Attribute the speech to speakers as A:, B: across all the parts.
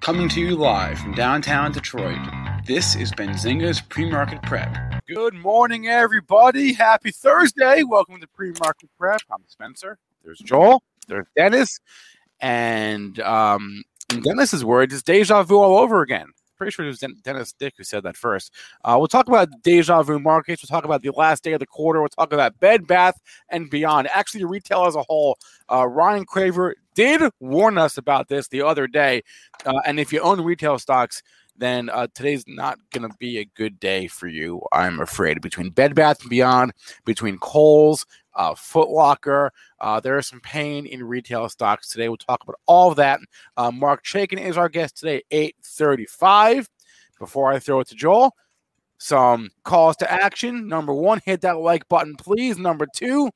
A: Coming to you live from downtown Detroit, this is Benzinga's Pre-Market Prep. Good morning, everybody. Happy Thursday. Welcome to Pre-Market Prep. I'm Spencer. There's Joel. There's Dennis. And um, in Dennis's words, it's deja vu all over again. Pretty sure it was Dennis Dick who said that first. Uh, we'll talk about deja vu markets. We'll talk about the last day of the quarter. We'll talk about Bed Bath and Beyond. Actually, retail as a whole. Uh, Ryan Craver did warn us about this the other day. Uh, and if you own retail stocks, then uh, today's not going to be a good day for you, I'm afraid. Between Bed Bath and Beyond, between Kohl's, uh, Foot Locker, uh, there is some pain in retail stocks today. We'll talk about all of that. Uh, Marc Chaikin is our guest today, 835. Before I throw it to Joel, some calls to action. Number one, hit that like button, please. Number two,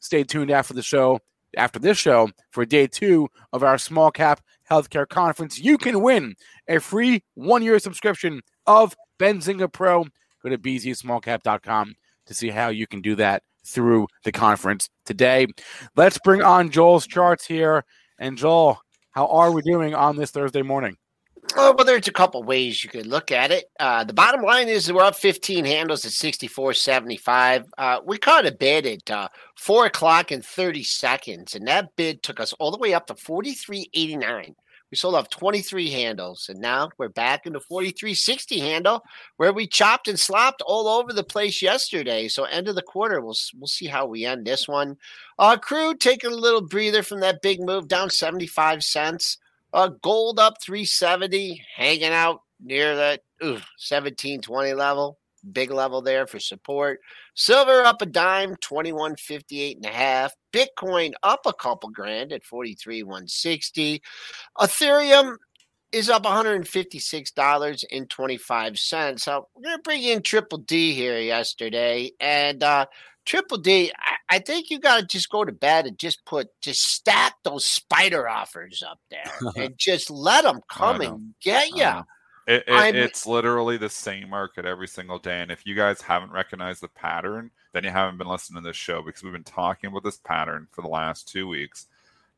A: stay tuned after the show after this show for day two of our small cap healthcare conference. You can win a free one year subscription of Benzinga Pro. Go to bzsmallcap.com to see how you can do that through the conference today. Let's bring on Joel's charts here. And Joel, how are we doing on this Thursday morning?
B: Oh, well, there's a couple ways you could look at it. Uh, the bottom line is we're up 15 handles at 64.75. Uh, we caught a bid at uh, four o'clock and 30 seconds, and that bid took us all the way up to 43.89. We sold off 23 handles, and now we're back in the 43.60 handle where we chopped and slopped all over the place yesterday. So end of the quarter, we'll we'll see how we end this one. Uh, crude taking a little breather from that big move down 75 cents. Uh, gold up 370, hanging out near that 1720 level. Big level there for support. Silver up a dime, 2158 and a half. Bitcoin up a couple grand at 43 160. Ethereum is up $156.25. So we're going to bring in Triple D here yesterday. And uh, Triple D, I, I think you got to just go to bed and just put, just stack those spider offers up there and just let them come and get you.
C: It, it, it's literally the same market every single day. And if you guys haven't recognized the pattern, then you haven't been listening to this show because we've been talking about this pattern for the last two weeks.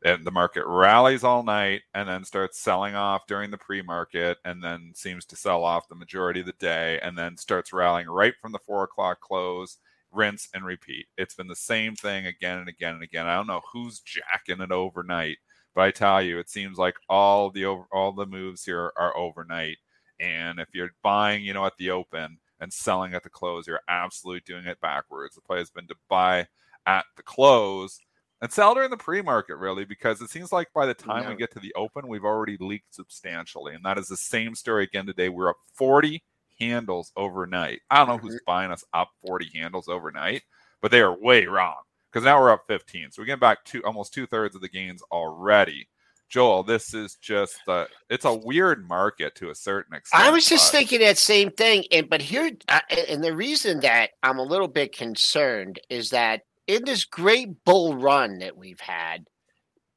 C: And the market rallies all night and then starts selling off during the pre market and then seems to sell off the majority of the day and then starts rallying right from the four o'clock close rinse and repeat. It's been the same thing again and again and again. I don't know who's jacking it overnight, but I tell you, it seems like all the over, all the moves here are overnight. And if you're buying, you know, at the open and selling at the close, you're absolutely doing it backwards. The play has been to buy at the close and sell during the pre-market, really, because it seems like by the time yeah. we get to the open, we've already leaked substantially. And that is the same story again today. We're up 40 handles overnight. I don't know who's mm-hmm. buying us up 40 handles overnight, but they are way wrong because now we're up 15. So we get back to almost two thirds of the gains already. Joel, this is just uh, it's a weird market to a certain extent.
B: I was just but... thinking that same thing, and but here, uh, and the reason that I'm a little bit concerned is that in this great bull run that we've had,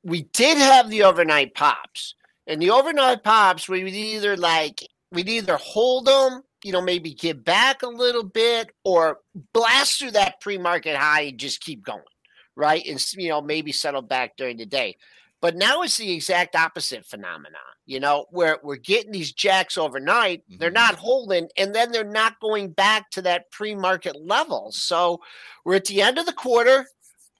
B: we did have the overnight pops, and the overnight pops we would either like we'd either hold them, you know, maybe give back a little bit or blast through that pre market high and just keep going, right? And, you know, maybe settle back during the day. But now it's the exact opposite phenomenon, you know, where we're getting these jacks overnight, mm-hmm. they're not holding, and then they're not going back to that pre market level. So we're at the end of the quarter.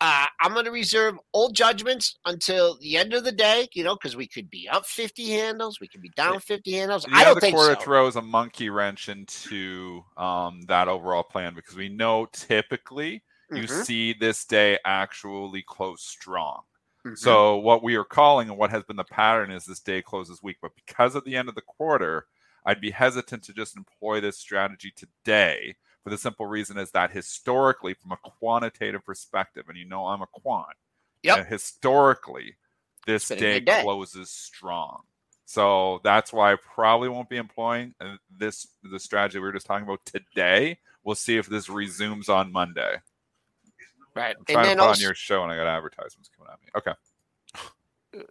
B: uh, I'm going to reserve old judgments until the end of the day, you know, because we could be up 50 handles, we could be down 50 handles.
C: The
B: I don't
C: the
B: think
C: quarter
B: so.
C: throws a monkey wrench into um, that overall plan because we know typically you
B: Mhm,
C: see this day actually close strong.
B: Mhm.
C: So what we are calling and what has been the pattern is this day closes weak, but because of the end of the quarter, I'd be hesitant to just employ this strategy today for the simple reason is that historically, from a quantitative perspective, and you know I'm a quant,
B: Yep.
C: uh, historically, this day,
B: day.
C: closes strong. So that's why I probably won't be employing uh, this the strategy we were just talking about today. We'll see if this resumes on Monday.
B: Right.
C: I'm
B: And
C: trying to
B: then
C: put on your show, and I got advertisements coming at me. Okay.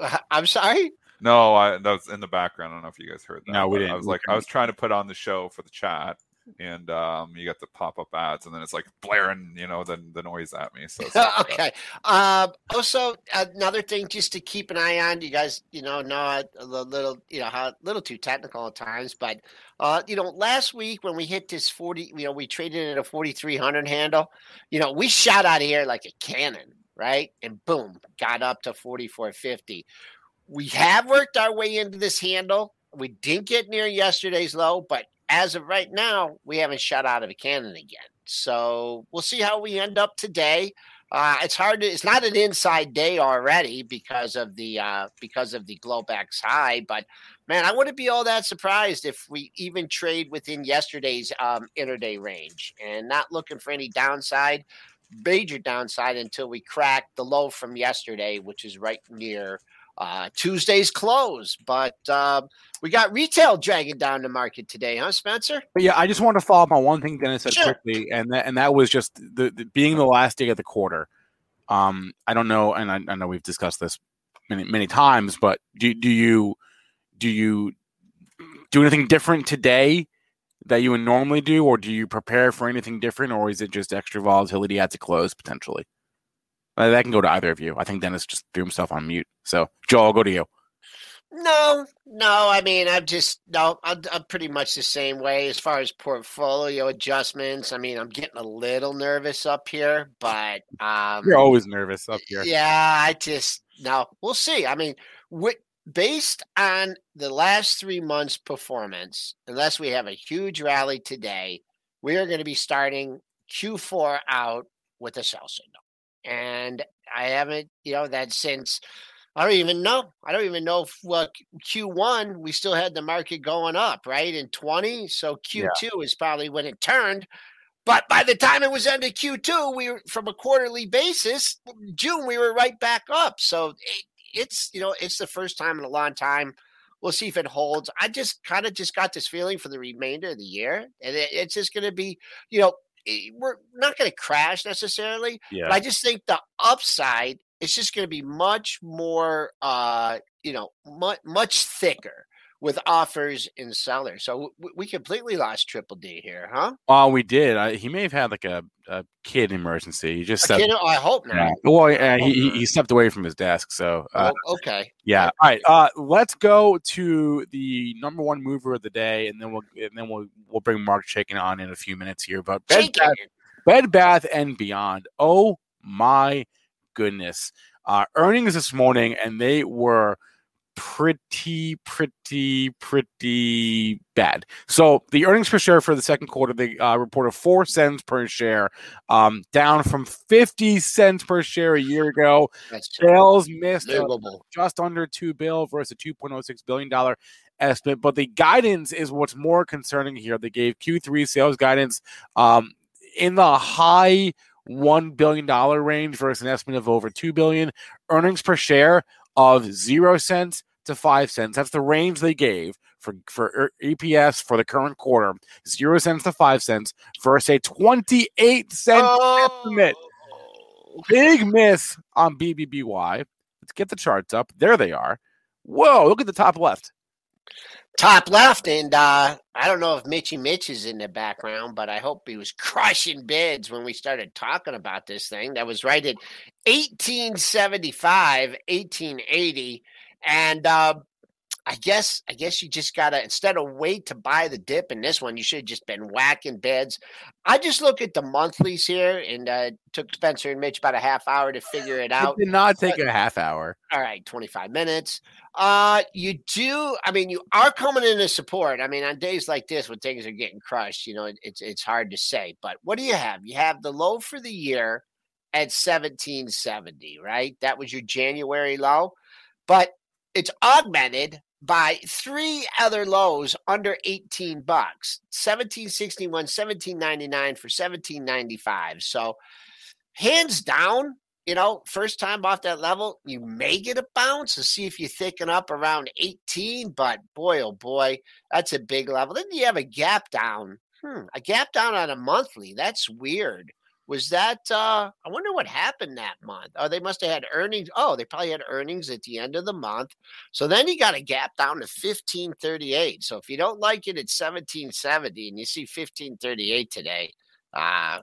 B: Uh, I'm sorry.
C: No, I, that was in the background. I don't know if you guys heard that.
A: No, we didn't.
C: I was
A: We
C: like, I
A: couldn't.
C: was trying to put on the show for the chat, and um, you got the pop up ads, and then it's like blaring, you know, the the noise at me. So uh,
B: okay. Um, also, another thing just to keep an eye on. You guys, you know, know a little, you know, how a little too technical at times, but uh, you know, last week when we hit this forty, you know, we traded at a forty three hundred handle. You know, we shot out of here like a cannon, right? And boom, got up to forty four fifty. We have worked our way into this handle. We didn't get near yesterday's low, but as of right now, we haven't shot out of a cannon again. So we'll see how we end up today. Uh, it's hard to. It's not an inside day already because of the uh, because of the Globex high. But man, I wouldn't be all that surprised if we even trade within yesterday's um, interday range and not looking for any downside, major downside until we crack the low from yesterday, which is right near uh, Tuesday's close. But uh, we got retail dragging down the market today, huh, Spencer?
A: But yeah, I just wanted to follow up on one thing Dennis said
B: Sure.
A: quickly, and that and that was just the, the being the last day of the quarter. Um, I don't know, and I, I know we've discussed this many many times, but do do you do you do anything different today that you would normally do, or do you prepare for anything different, or is it just extra volatility at the close potentially? Uh, that can go to either of you. I think Dennis just threw himself on mute. So, Joe, I'll go to you.
B: No, no. I mean, I'm just no. I'm, I'm pretty much the same way as far as portfolio adjustments. I mean, I'm getting a little nervous up here, but um,
A: You're always nervous up here.
B: yeah, I just no. We'll see. I mean, based on the last three months' performance, unless we have a huge rally today, we are going to be starting Q4 out with a sell signal, and I haven't, you know, that since. I don't even know. I don't even know if what Q1 we still had the market going up, right? In 20. So Q2 is probably when it turned. But by the time it was into Q2, we were from a quarterly basis, June we were right back up. So it, it's you know, it's the first time in a long time. We'll see if it holds. I just kind of just got this feeling for the remainder of the year. And it, it's just gonna be, you know, eh, we're not gonna crash necessarily,
A: Yeah.
B: but I just think the upside is just going to be much more, uh, you know, much much thicker with offers and sellers. So w- we completely lost Triple D here, huh?
A: Oh, we did. I, he may have had like a, a kid emergency. He just
B: I,
A: stepped,
B: can't- I hope not.
A: yeah. Well, he, he- he stepped away from his desk. So, uh,
B: Oh, okay.
A: yeah. All right. Uh, let's go to the number one mover of the day, and then we'll and then we'll we'll bring Mark Chaikin on in a few minutes here. But Bed Bath. Bed Bath and Beyond. Oh my goodness! Uh, earnings this morning, and they were pretty, pretty, pretty bad. So the earnings per share for the second quarter, they uh, reported four cents per share, um, down from fifty cents per share a year ago.
B: That's
A: Sales missed uh, just under two bill versus a two point oh six billion dollar estimate. But the guidance is what's more concerning here. They gave Q3 sales guidance um, in the high one billion dollar range versus an estimate of over two billion. Earnings per share of zero cents to five cents. That's the range they gave for for EPS for the current quarter. Zero cents to five cents versus a twenty eight cent estimate.
B: Oh.
A: Big miss on BBBY. Let's get the charts up. There they are. Whoa, look at the top left.
B: Top left, and uh, I don't know if Mitchy Mitch is in the background, but I hope he was crushing bids when we started talking about this thing. That was right at 1875, 1880. And uh, I guess I guess you just gotta instead of wait to buy the dip in this one, you should have just been whacking beds. I just look at the monthlies here and uh, took Spencer and Mitch about a half hour to figure it out.
A: It did not take a half hour.
B: All right, 25 minutes. Uh you do I mean you are coming into support. I mean on days like this when things are getting crushed, you know, it, it's it's hard to say. But what do you have? You have the low for the year at 1770, right? That was your January low. But it's augmented by three other lows under 18 bucks 1761 1799 for 1795 so hands down you know first time off that level you may get a bounce to see if you thicken up around 18 but boy oh boy that's a big level. Then you have a gap down. Hmm, a gap down on a monthly that's weird was that uh i wonder what happened that month? Oh they must have had earnings oh they probably had earnings at the end of the month. So then you got a gap down to 1538 so if you don't like it at 1770 and you see 1538 today uh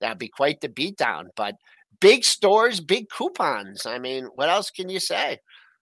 B: that'd be quite the beatdown but big stores big coupons. I mean what else can you say?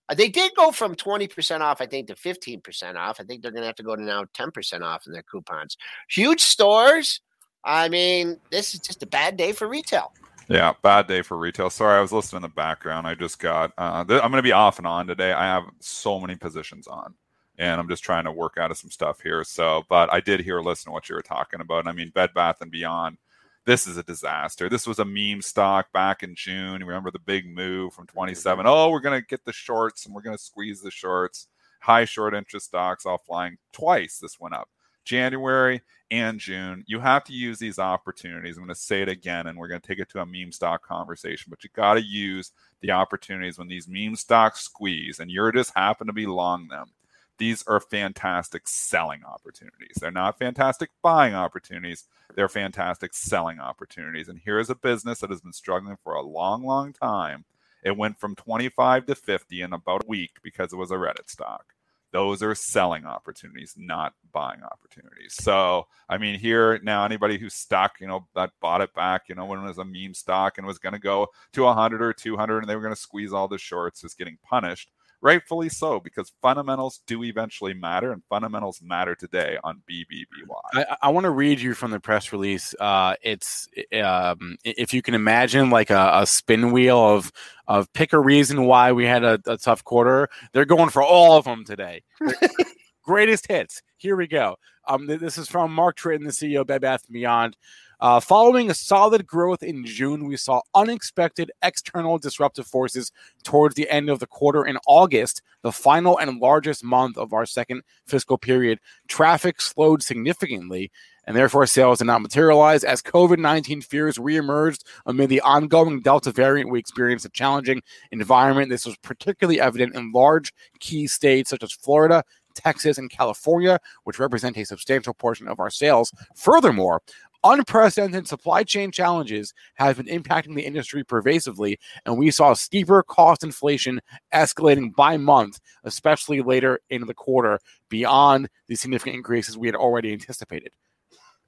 B: Uh, they did go from 20% off, I think, to 15% off. I think they're going to have to go to now 10% off in their coupons. Huge stores, I mean, this is just a bad day for retail.
C: Yeah, bad day for retail. Sorry, I was listening in the background. I just got. Uh, th- I'm going to be off and on today. I have so many positions on, and I'm just trying to work out of some stuff here. So, but I did hear, listen to what you were talking about. I mean, Bed Bath and Beyond. This is a disaster. This was a meme stock back in June. You remember the big move from 27? Oh, we're going to get the shorts and we're going to squeeze the shorts. High short interest stocks all flying twice. This went up. January and June. You have to use these opportunities. I'm going to say it again, and we're going to take it to a meme stock conversation, but you got to use the opportunities when these meme stocks squeeze and you're just happen to be long them. These are fantastic selling opportunities. They're not fantastic buying opportunities. They're fantastic selling opportunities. And here is a business that has been struggling for a long, long time. It went from 25 to 50 in about a week because it was a Reddit stock those are selling opportunities, not buying opportunities. So, I mean, here now, anybody who's stuck, you know, that bought it back, you know, when it was a meme stock and was going to go to 100 or 200 and they were going to squeeze all the shorts is getting punished rightfully so, because fundamentals do eventually matter, and fundamentals matter today on BBBY.
A: I, I want to read you from the press release. Uh, it's um, if you can imagine like a, a, spin wheel of of pick a reason why we had a, a tough quarter. They're going for all of them today. Greatest hits. Here we go. Um, this is from Mark Tritton, the CEO of Bed Bath Beyond. Uh, following a solid growth in June, we saw unexpected external disruptive forces towards the end of the quarter in August, the final and largest month of our second fiscal period. Traffic slowed significantly, and therefore sales did not materialize as COVID 19 fears reemerged amid the ongoing Delta variant. We experienced a challenging environment. This was particularly evident in large key states such as Florida, Texas, and California, which represent a substantial portion of our sales. Furthermore, Unprecedented supply chain challenges have been impacting the industry pervasively, and we saw steeper cost inflation escalating by month, especially later in the quarter, beyond the significant increases we had already anticipated.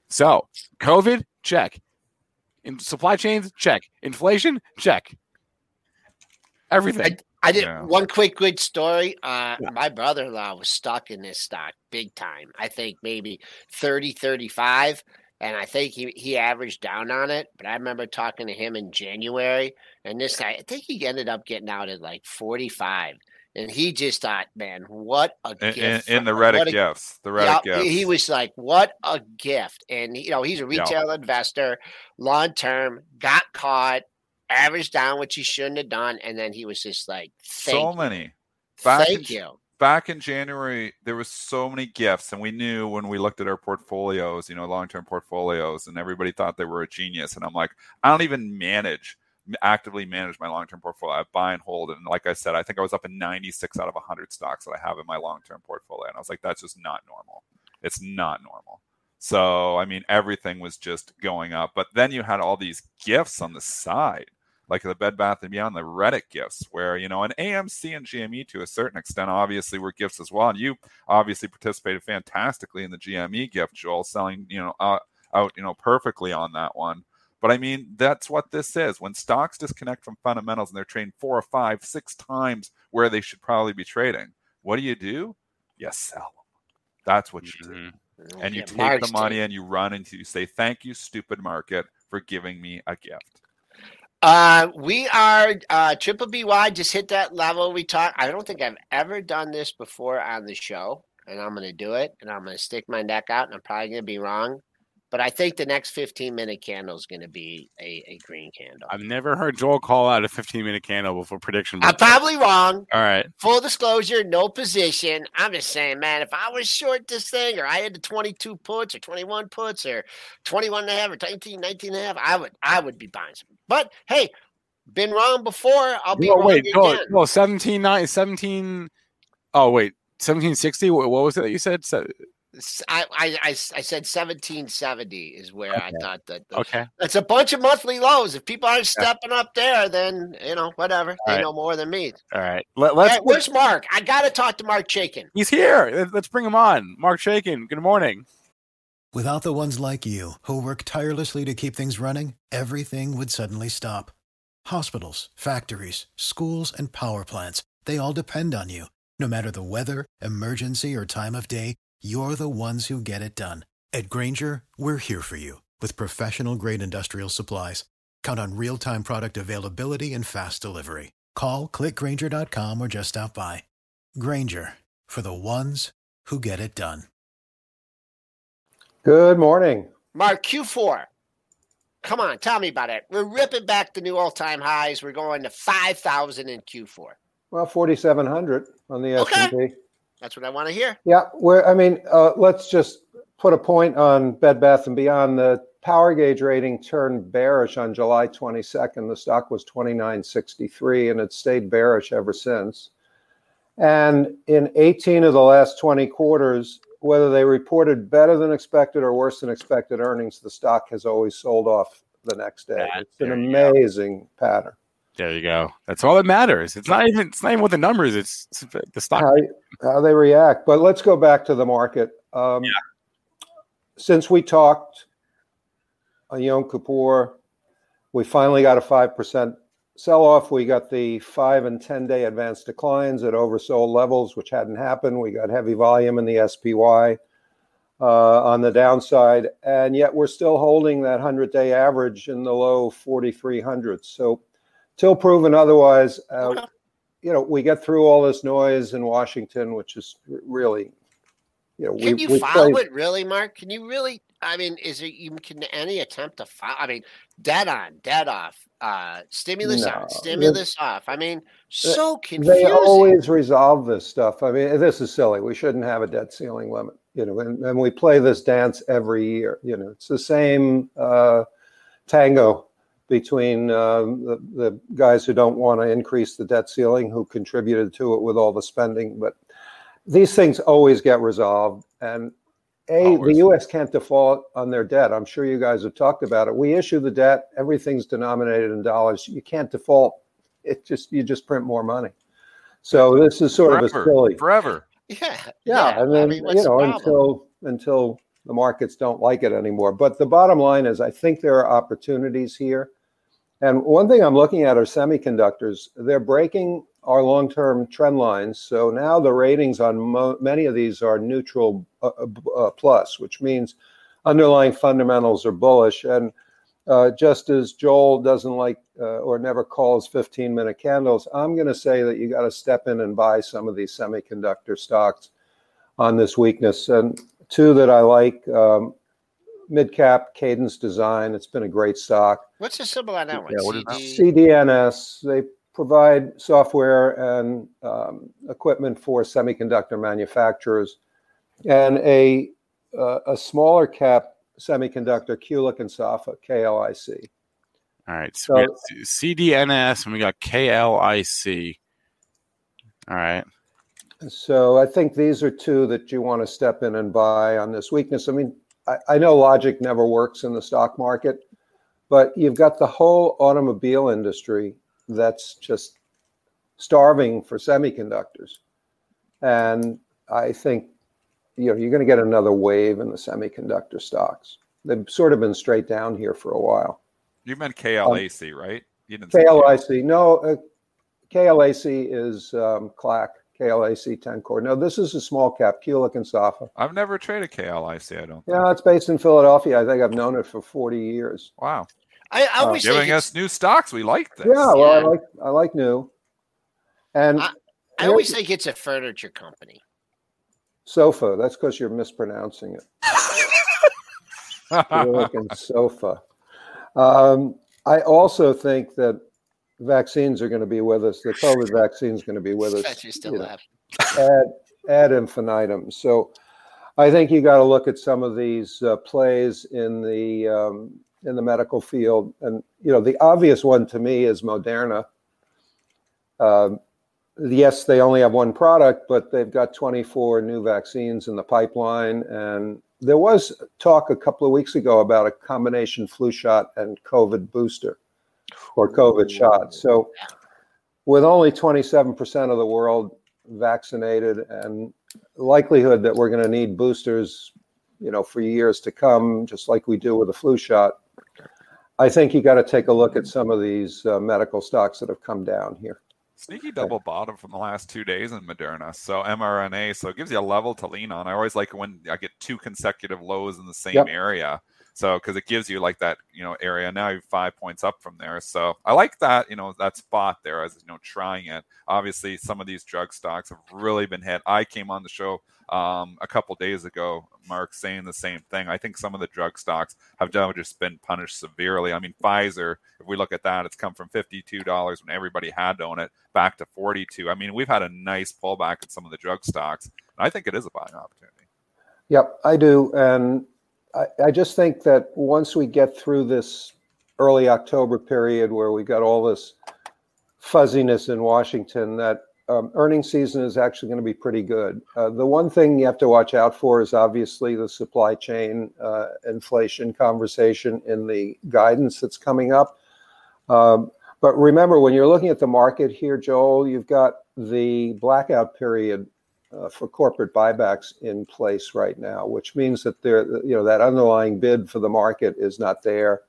A: So, COVID, check. In supply chains, check. Inflation, check. Everything.
B: I, I did yeah. one quick good story. Uh, yeah. My brother in law was stuck in this stock big time. I think maybe 30, 35 and I think he, he averaged down on it. But I remember talking to him in January, and this guy, I think he ended up getting out at like 45. And he just thought, man, what a
C: in,
B: gift!
C: In, in the Reddit a, gifts, the Reddit yeah.
B: He was like, "What a gift!" And you know, he's a retail investor, long term. Got caught, averaged down, which he shouldn't have done, and then he was just like,
C: "So
B: you.
C: many."
B: Thank you
C: back in January, there was so many gifts, and we knew when we looked at our portfolios, you know, long-term portfolios, and everybody thought they were a genius. And I'm like, I don't even manage actively manage my long-term portfolio. I buy and hold, and like I said, I think I was up in 96 out of 100 stocks that I have in my long-term portfolio, and I was like, that's just not normal. It's not normal. So I mean, everything was just going up, but then you had all these gifts on the side like the Bed Bath and Beyond, the Reddit gifts, where you know, an AMC and GME to a certain extent, obviously were gifts as well. And you obviously participated fantastically in the GME gift, Joel, selling you know uh, out you know perfectly on that one. But I mean, that's what this is. When stocks disconnect from fundamentals and they're trading four or five, six times where they should probably be trading, What do you do? You sell them. That's what you do.
A: Mhm.
C: And you
B: Yeah,
C: take the money
B: take-
C: and you run and you say, "Thank you, stupid market, for giving me a gift."
B: Uh, we are uh, triple BY just hit that level. We talk. I don't think I've ever done this before on the show, and I'm going to do it. And I'm going to stick my neck out, and I'm probably going to be wrong. But I think the next 15 minute candle is going to be a, a green candle.
A: I've never heard Joel call out a 15 minute candle before prediction.
B: I'm probably wrong.
A: All right.
B: Full disclosure, no position. I'm just saying, man, if I was short this thing or I had the 22 puts or 21 puts or 21 and a half or 19, 19 and a half, I would I would be buying some. But hey, been wrong before. I'll be
A: No,
B: wrong
A: wait,
B: again.
A: Joel, 17, nine- 17 Oh, wait. 1760? What, what was it that you said?
B: I, I, I, s- I said 1770 is where I thought that. the-
A: Okay.
B: It's a bunch of monthly lows. If people aren't stepping up there, then, you know, whatever. They
A: right.
B: know more than me.
A: All right. Let, let's,
B: right, where's Mark? I got to talk to Mark Chaikin.
A: he's here. Let- Let's bring him on. Mark Chaikin. Good morning.
D: Without the ones like you, who work tirelessly to keep things running, everything would suddenly stop. Hospitals, factories, schools, and power plants, they all depend on you. No matter the weather, emergency, or time of day, you're the ones who get it done. At Grainger, we're here for you with professional grade industrial supplies. Count on real time product availability and fast delivery. Call clickgrainger.com or just stop by. Grainger for the ones who get it done.
E: Good morning.
B: Mark, Q4. Come on, tell me about it. We're ripping back the new all time highs. We're going to 5,000 in Q4.
E: Well, 4,700 on the
B: Okay.
E: S&P.
B: That's what I want to hear.
E: Yeah, we're. I mean, uh, let's just put a point on Bed Bath and Beyond. The power gauge rating turned bearish on July 22nd. The stock was 29.63, and it stayed bearish ever since. And in 18 of the last 20 quarters, whether they reported better than expected or worse than expected earnings, the stock has always sold off the next day.
A: That-
E: It's an
A: there you
E: amazing pattern.
A: There you go. That's all that matters. It's not even. It's not even what the numbers. It's, it's the stock.
E: how, how they react. But let's go back to the market. Um,
A: Yeah.
E: Since we talked on Yom Kippur, we finally got a 5% sell off. We got the five and 10 day advance declines at oversold levels, which hadn't happened. We got heavy volume in the SPY uh, on the downside. And yet we're still holding that 100 day average in the low 4,300. So, till proven otherwise, uh, you know, we get through all this noise in Washington, which is really, you know,
B: Can
E: we,
B: you
E: we
B: follow
E: played-
B: it really, Mark? Can you really? I mean, is it even can any attempt to follow? I mean, dead on, dead off, uh, stimulus
E: No,
B: on, stimulus off. I mean, so confusing.
E: They always resolve this stuff. I mean, this is silly. We shouldn't have a debt ceiling limit, you know, and, and we play this dance every year. You know, it's the same uh, tango between um, the, the guys who don't want to increase the debt ceiling, who contributed to it with all the spending. But these things always get resolved. And A,
C: Always.
E: the U.S. can't default on their debt. I'm sure you guys have talked about it. We issue the debt, everything's denominated in dollars. You can't default. It just, you just print more money. So this is sort of a
C: Forever.
E: silly.
C: Forever.
B: yeah,
E: Yeah, and then
B: what's
E: you know
B: problem?
E: until until the markets don't like it anymore. But the bottom line is, I think there are opportunities here. And one thing I'm looking at are semiconductors. They're breaking our long-term trend lines. So now the ratings on mo- many of these are neutral uh, uh, uh, plus, which means underlying fundamentals are bullish. And uh, just as Joel doesn't like uh, or never calls 15 minute candles, I'm going to say that you got to step in and buy some of these semiconductor stocks on this weakness. And two that I like um, mid cap Cadence Design. It's been a great stock.
B: What's the symbol on that one?
C: Yeah, what is that?
B: CD?
E: CDNS, they provide software and um, equipment for semiconductor manufacturers. And a, uh, a smaller cap semiconductor, Kulicke and Soffa, KLIC.
A: All right. So, we
E: So-
A: got CDNS and we got KLIC. All right.
E: So I think these are two that you want to step in and buy on this weakness. I mean, I, I know logic never works in the stock market, but you've got the whole automobile industry that's just starving for semiconductors. And I think you know you're going to get another wave in the semiconductor stocks. They've sort of been straight down here for a while.
C: You meant
E: Um,
C: KLAC, right? You
E: KLIC, no, uh, KLAC is um, CLAC, KLAC Tencor. No, this is a small cap, Kulicke and Soffa.
C: I've never traded KLIC. I don't.
E: Yeah, it's based in Philadelphia. I think I've known it for 40 years.
C: Wow.
B: I, I always
C: Giving us new stocks. We like this.
E: Yeah, well, I like I like new. And
B: I- I always think it's a furniture company.
E: sofa. That's because you're mispronouncing it. Kulik and sofa. Um, I also think that vaccines are going to be with us. The COVID vaccine is going to be with us.
B: You still
E: you know, ad ad infinitum. So I think you got to look at some of these uh, plays in the um, in the medical field, and you know the obvious one to me is Moderna. Um, yes, they only have one product, but they've got 24 new vaccines in the pipeline, and there was talk a couple of weeks ago about a combination flu shot and COVID booster or COVID shot. So with only 27% of the world vaccinated and likelihood that we're going to need boosters, you know, for years to come, just like we do with a flu shot. I think you got to take a look at some of these uh, medical stocks that have come down here.
C: Sneaky double bottom from the last two days in Moderna. So mRNA, so it gives you a level to lean on. I always like when I get two consecutive lows in the same
E: Yep.
C: area. So because it gives you like that, you know, area. Now you're five points up from there. So I like that, you know, that spot there as you know, trying it. Obviously, some of these drug stocks have really been hit. I came on the show um, a couple days ago, Mark, saying the same thing. I think some of the drug stocks have just been punished severely. I mean, Pfizer, if we look at that, it's come from fifty-two dollars when everybody had to own it back to forty-two. I mean, we've had a nice pullback in some of the drug stocks. And I think it is a buying opportunity.
E: Yep, I do. And I, I just think that once we get through this early October period where we got all this fuzziness in Washington, that um, earnings season is actually going to be pretty good. Uh, the one thing you have to watch out for is obviously the supply chain uh, inflation conversation in the guidance that's coming up. Um, but remember, when you're looking at the market here, Joel, you've got the blackout period uh, for corporate buybacks in place right now, which means that there, you know, that underlying bid for the market is not there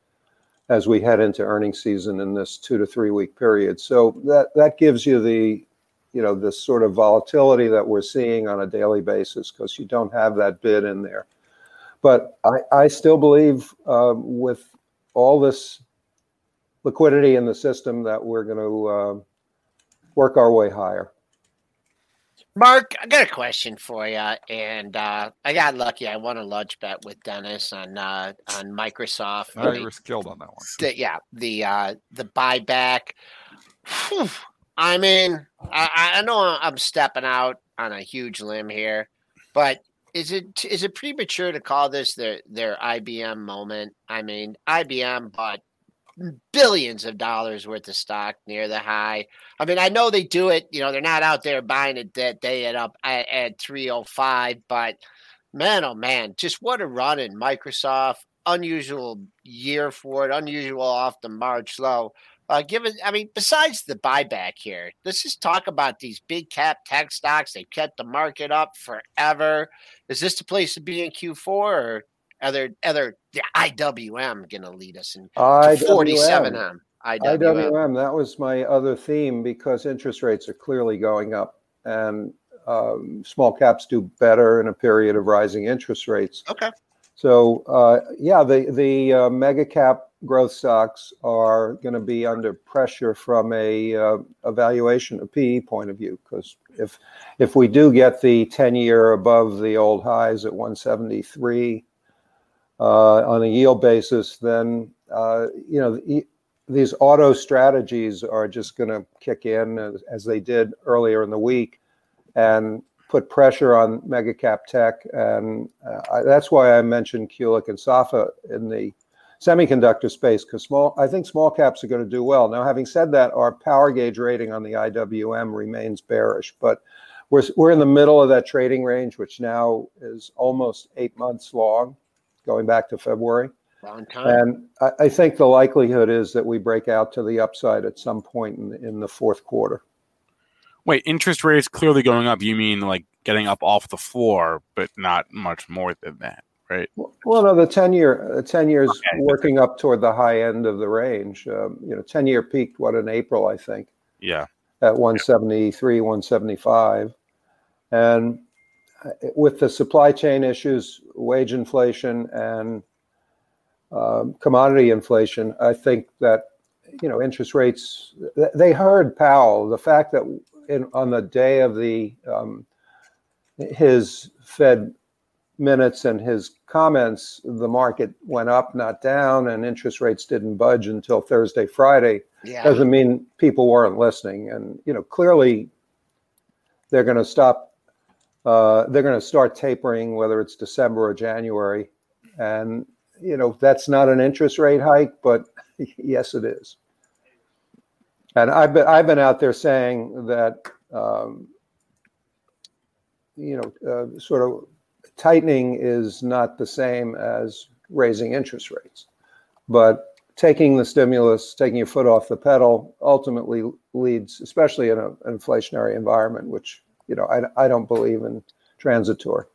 E: as we head into earnings season in this two to three week period. So that that gives you the, you know, this sort of volatility that we're seeing on a daily basis because you don't have that bid in there. But I, I still believe um, with all this liquidity in the system that we're going to uh, work our way higher.
B: Mark, I got a question for you, and uh, I got lucky. I won a lunch bet with Dennis on uh, on Microsoft.
C: Oh,
B: The-
C: you were skilled on that one.
B: the, yeah, the uh, the buyback. I mean, I, I know I'm stepping out on a huge limb here, but is it is it premature to call this their their IBM moment? I mean, IBM bought billions of dollars worth of stock near the high. I mean, I know they do it. You know, they're not out there buying it that day at up at, at 305, but man, oh man, just what a run in Microsoft. Unusual year for it, unusual off the March low. Uh, given, I mean, besides the buyback here, let's just talk about these big cap tech stocks. They've kept the market up forever. Is this the place to be in Q4, or are there other the IWM going to lead us in forty
E: seven
B: M. IWM.
E: IWM, that was my other theme because interest rates are clearly going up and um, small caps do better in a period of rising interest rates.
B: Okay.
E: So, uh, yeah, the, the uh, mega cap growth stocks are going to be under pressure from a uh, evaluation, a PE point of view, because if, if we do get the 10 year above the old highs at 173 uh, on a yield basis, then, uh, you know, the, these auto strategies are just going to kick in as, as they did earlier in the week and put pressure on mega cap tech. And uh, I, that's why I mentioned Kulicke and Soffa in the semiconductor space because small, I think small caps are going to do well. Now, having said that, our power gauge rating on the IWM remains bearish, but we're, we're in the middle of that trading range, which now is almost eight months long, going back to February.
B: Long time.
E: And I, I think the likelihood is that we break out to the upside at some point in, in the fourth quarter.
A: Wait, interest rates clearly going up. You mean like getting up off the floor, but not much more than that, right?
E: Well, no, the ten year, the ten years
A: Okay.
E: working up toward the high end of the range. Um, you know, ten year peaked what in April, I think,
A: Yeah.
E: at one seventy three, one seventy five. And with the supply chain issues, wage inflation, and um, commodity inflation, I think that you know interest rates. They heard Powell. The fact that in, on the day of the um, his Fed minutes and his comments, the market went up, not down, and interest rates didn't budge until Thursday, Friday.
B: Yeah.
E: Doesn't mean people weren't listening. And you know, clearly, they're going to stop. Uh, they're going to start tapering, whether it's December or January, and you know that's not an interest rate hike, but yes, it is. And I've been I've been out there saying that um, you know uh, sort of tightening is not the same as raising interest rates, but taking the stimulus, taking your foot off the pedal, ultimately leads, especially in an inflationary environment, which you know I, I don't believe in transitory.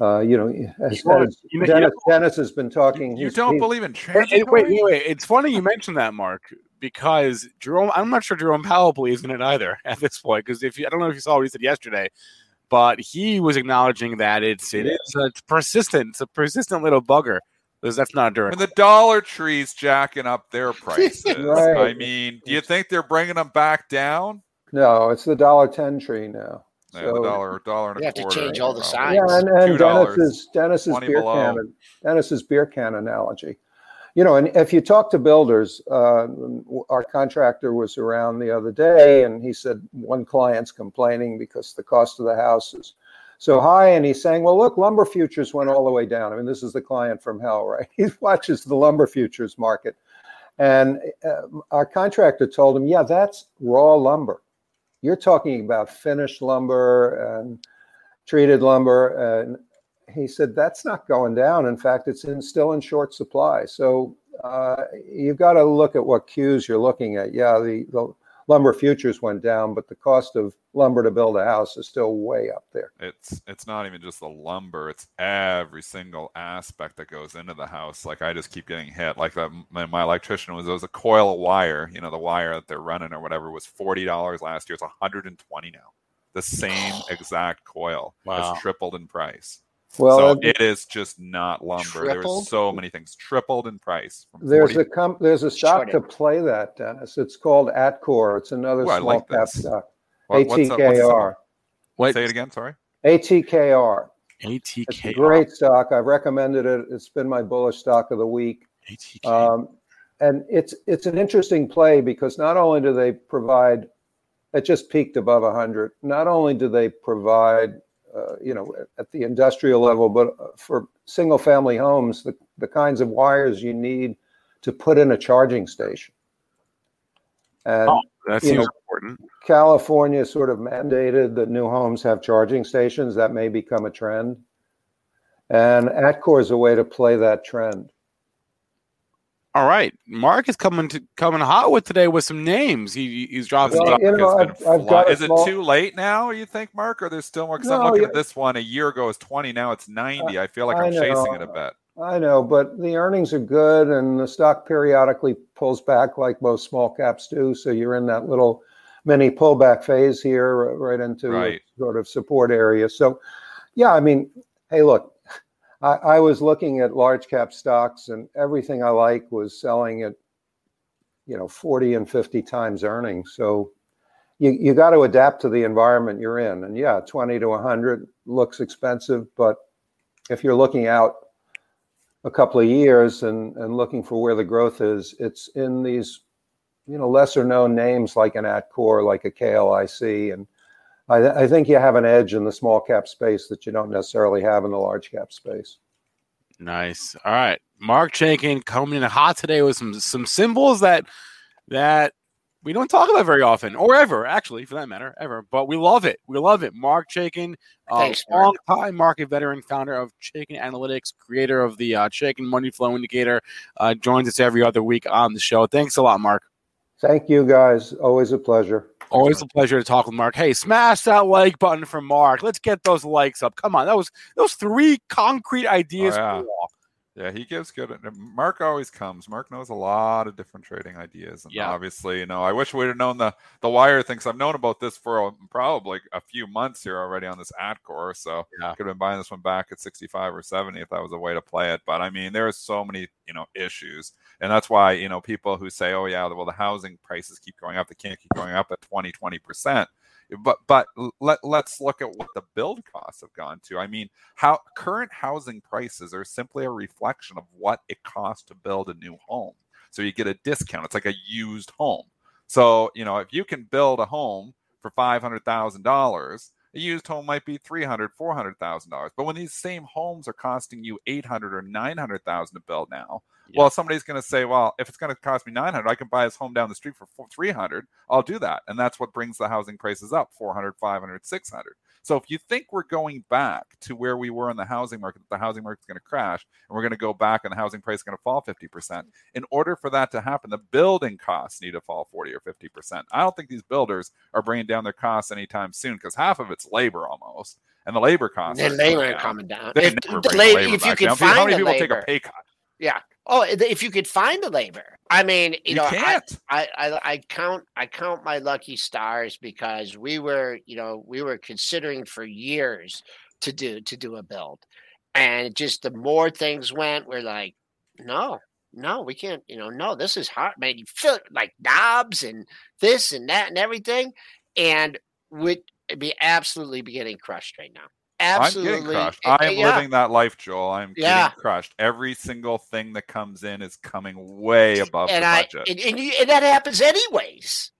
E: Uh, you know, as,
A: Well,
E: as
A: you know-
E: Dennis, Dennis has been talking.
C: You
E: he's-
C: don't
E: he's-
C: believe in
A: Hey, hey,
C: transitory?
A: wait, wait, wait. It's funny you mentioned that, Mark, because Jerome. I'm not sure Jerome Powell believes in it either at this point. Because if you, I don't know if you saw what he said yesterday, but he was acknowledging that it's it is a persistent, it's a persistent little bugger. Because that's not
C: When
A: during.
C: the Dollar Tree's jacking up their prices,
E: Right.
C: I mean, do you think they're bringing them back down?
E: No, it's the dollar ten tree now.
C: Yeah,
E: So-
C: dollar, dollar and a quarter.
B: You have to change all the
C: probably.
B: signs.
E: Yeah, and, and Dennis's Dennis's beer
C: below.
E: can Dennis's beer can analogy. You know, and if you talk to builders, uh, our contractor was around the other day, and he said one client's complaining because the cost of the house is so high, and he's saying, "Well, look, lumber futures went all the way down." I mean, this is the client from hell, right? He watches the lumber futures market, and uh, our contractor told him, "Yeah, that's raw lumber. You're talking about finished lumber and treated lumber." And he said that's not going down. In fact, it's in, still in short supply. So uh, you've got to look at what cues you're looking at. Yeah, the, the lumber futures went down, but the cost of lumber to build a house is still way up there.
C: It's it's not even just the lumber; it's every single aspect that goes into the house. Like I just keep getting hit. Like the, my, my electrician was, it was a coil of wire. You know, the wire that they're running or whatever was forty dollars last year. It's one hundred and twenty now. The same exact coil
A: Wow.
C: has tripled in price.
E: Well,
C: so
E: uh,
C: it is just not lumber.
B: Tripled?
C: There's so many things tripled in price.
E: There's
C: 40
E: a com- there's a stock
B: Short
E: to play that, Dennis. It's called Atkore. It's another
C: Ooh, I
E: small
C: like
E: cap
C: this.
E: stock.
C: What- what's the- what's?
E: ATKR.
C: Say it again. Sorry.
E: ATKR. ATKR. It's a great stock. I've recommended it. It's been my bullish stock of the week.
A: ATK.
E: Um, and it's it's an interesting play because not only do they provide, it just peaked above 100. Not only do they provide, uh, you know, at the industrial level, but for single family homes, the, the kinds of wires you need to put in a charging station. And
A: Oh, that seems
E: know,
A: important.
E: California sort of mandated that new homes have charging stations. That may become a trend. And Atkore is a way to play that trend.
A: All right, Mark is coming to coming hot with today with some names. He he's dropping.
E: Well,
C: Stock
E: you know, I've- I've got a
C: Is it
E: small-
C: too late now? You think, Mark, or there's still more? Because I'm looking
E: yeah.
C: at this one a year ago is 20. Now it's 90. I feel like
E: I
C: I'm chasing it a bit.
E: I know, but the earnings are good and the stock periodically pulls back like most small caps do. So you're in that little mini pullback phase here, uh, right into a
C: Right.
E: sort of support area. So, yeah, I mean, hey, look, I, I was looking at large cap stocks and everything I like was selling at, you know, 40 and 50 times earnings. So you, you got to adapt to the environment you're in. And yeah, 20 to 100 looks expensive, but if you're looking out a couple of years and, and looking for where the growth is, it's in these, you know, lesser known names like an Atkore, like a KLIC. And I, I think you have an edge in the small cap space that you don't necessarily have in the large cap space.
A: Nice. All right, Mark Chaikin coming in hot today with some some symbols that that we don't talk about very often, or ever, actually, for that matter, ever. But we love it. We love it. Mark Chaikin, uh,
B: Thanks, Mark.
A: long time market veteran, founder of Chaikin Analytics, creator of the uh, Chaikin Money Flow Indicator, uh, joins us every other week on the show. Thanks a lot, Mark.
E: Thank you guys. Always a pleasure.
A: Always a pleasure to talk with Mark. Hey, smash that like button for Mark. Let's get those likes up. Come on, that was those three concrete ideas.
C: Oh, yeah. Yeah, he gives good. Uh, Mark always comes. Mark knows a lot of different trading ideas, and
A: Yeah.
C: obviously, you know, I wish we'd have known the the wire things. I've known about this for a, probably a few months here already on this Atkore, so
A: Yeah.
C: could have been buying this one back at 65 or 70 if that was a way to play it. But I mean, there are so many, you know, issues, and that's why you know people who say, "Oh yeah, well the housing prices keep going up. They can't keep going up at 20, 20 percent." But but let let's look at what the build costs have gone to. I mean, how current housing prices are simply a reflection of what it costs to build a new home. So you get a discount. It's like a used home. So you know if you can build a home for five hundred thousand dollars, a used home might be three hundred, four hundred thousand dollars. But when these same homes are costing you eight hundred or nine hundred thousand to build now,
A: Yeah.
C: well, somebody's going to say, well, if it's going to cost me 900, I can buy this home down the street for four- 300. I'll do that. And that's what brings the housing prices up 400, 500, 600. So if you think we're going back to where we were in the housing market, the housing market's going to crash and we're going to go back and the housing price is going to fall 50%. In order for that to happen, the building costs need to fall 40 or 50%. I don't think these builders are bringing down their costs anytime soon because half of it's labor almost. And the labor costs
B: The
C: are
B: labor coming down.
C: They
B: If,
C: never bring
B: labor,
C: labor
B: if you can
C: down.
B: find
C: How many people
B: labor,
C: take a pay cut?
B: Yeah. Oh, if you could find the labor, I mean, you,
C: You,
B: know, I. I, I I count I count my lucky stars because we were you know we were considering for years to do to do a build, and just the more things went, we're like, no, no, we can't. You know, no, this is hard, man. You feel it like knobs and this and that and everything, and would be absolutely be getting crushed right now. Absolutely,
C: I'm getting crushed.
B: Uh,
C: I am
B: yeah.
C: living that life, Joel. I'm
B: Yeah.
C: getting crushed. Every single thing that comes in is coming way above
B: and
C: the
B: I
C: budget.
B: and, and, you, and that happens anyways.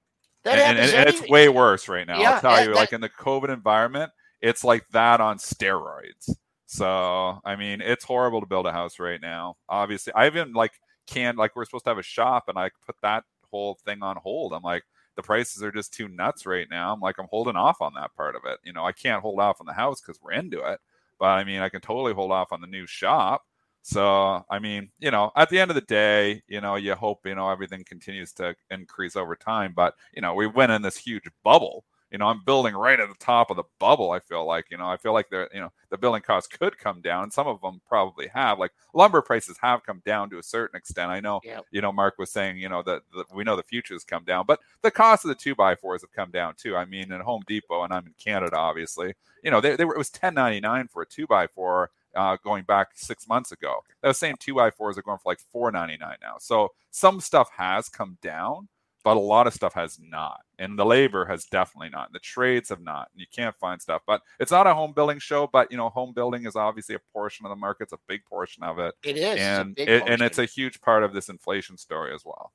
B: That
C: and,
B: happens
C: and it's way worse right now.
B: Yeah,
C: I'll tell
B: that-
C: you,
B: that-
C: like in the COVID environment, it's like that on steroids. So I mean, it's horrible to build a house right now. Obviously, I even like canned like we're supposed to have a shop, and I put that whole thing on hold. I'm like, the prices are just too nuts right now. I'm like, I'm holding off on that part of it. You know, I can't hold off on the house because we're into it, but I mean, I can totally hold off on the new shop. So, I mean, you know, at the end of the day, you know, you hope, you know, everything continues to increase over time. But, you know, we went in this huge bubble. You know, I'm building right at the top of the bubble. I feel like, you know, I feel like the, you know, the building costs could come down. Some of them probably have. Like lumber prices have come down to a certain extent. I know,
B: Yep.
C: you know, Mark was saying, you know, that that we know the futures come down, but the cost of the two by fours have come down too. I mean, in Home Depot, and I'm in Canada, obviously, you know, they, they were it was 10.99 for a two by four uh, going back six months ago. Those same two by fours are going for like four ninety nine now. So some stuff has come down, but a lot of stuff has not. And the labor has definitely not. And the trades have not. And you can't find stuff. But it's not a home building show. But you know, home building is obviously a portion of the market. It's a big portion of it,
B: It is,
C: and
B: big
C: it, and it's a huge part of this inflation story as well.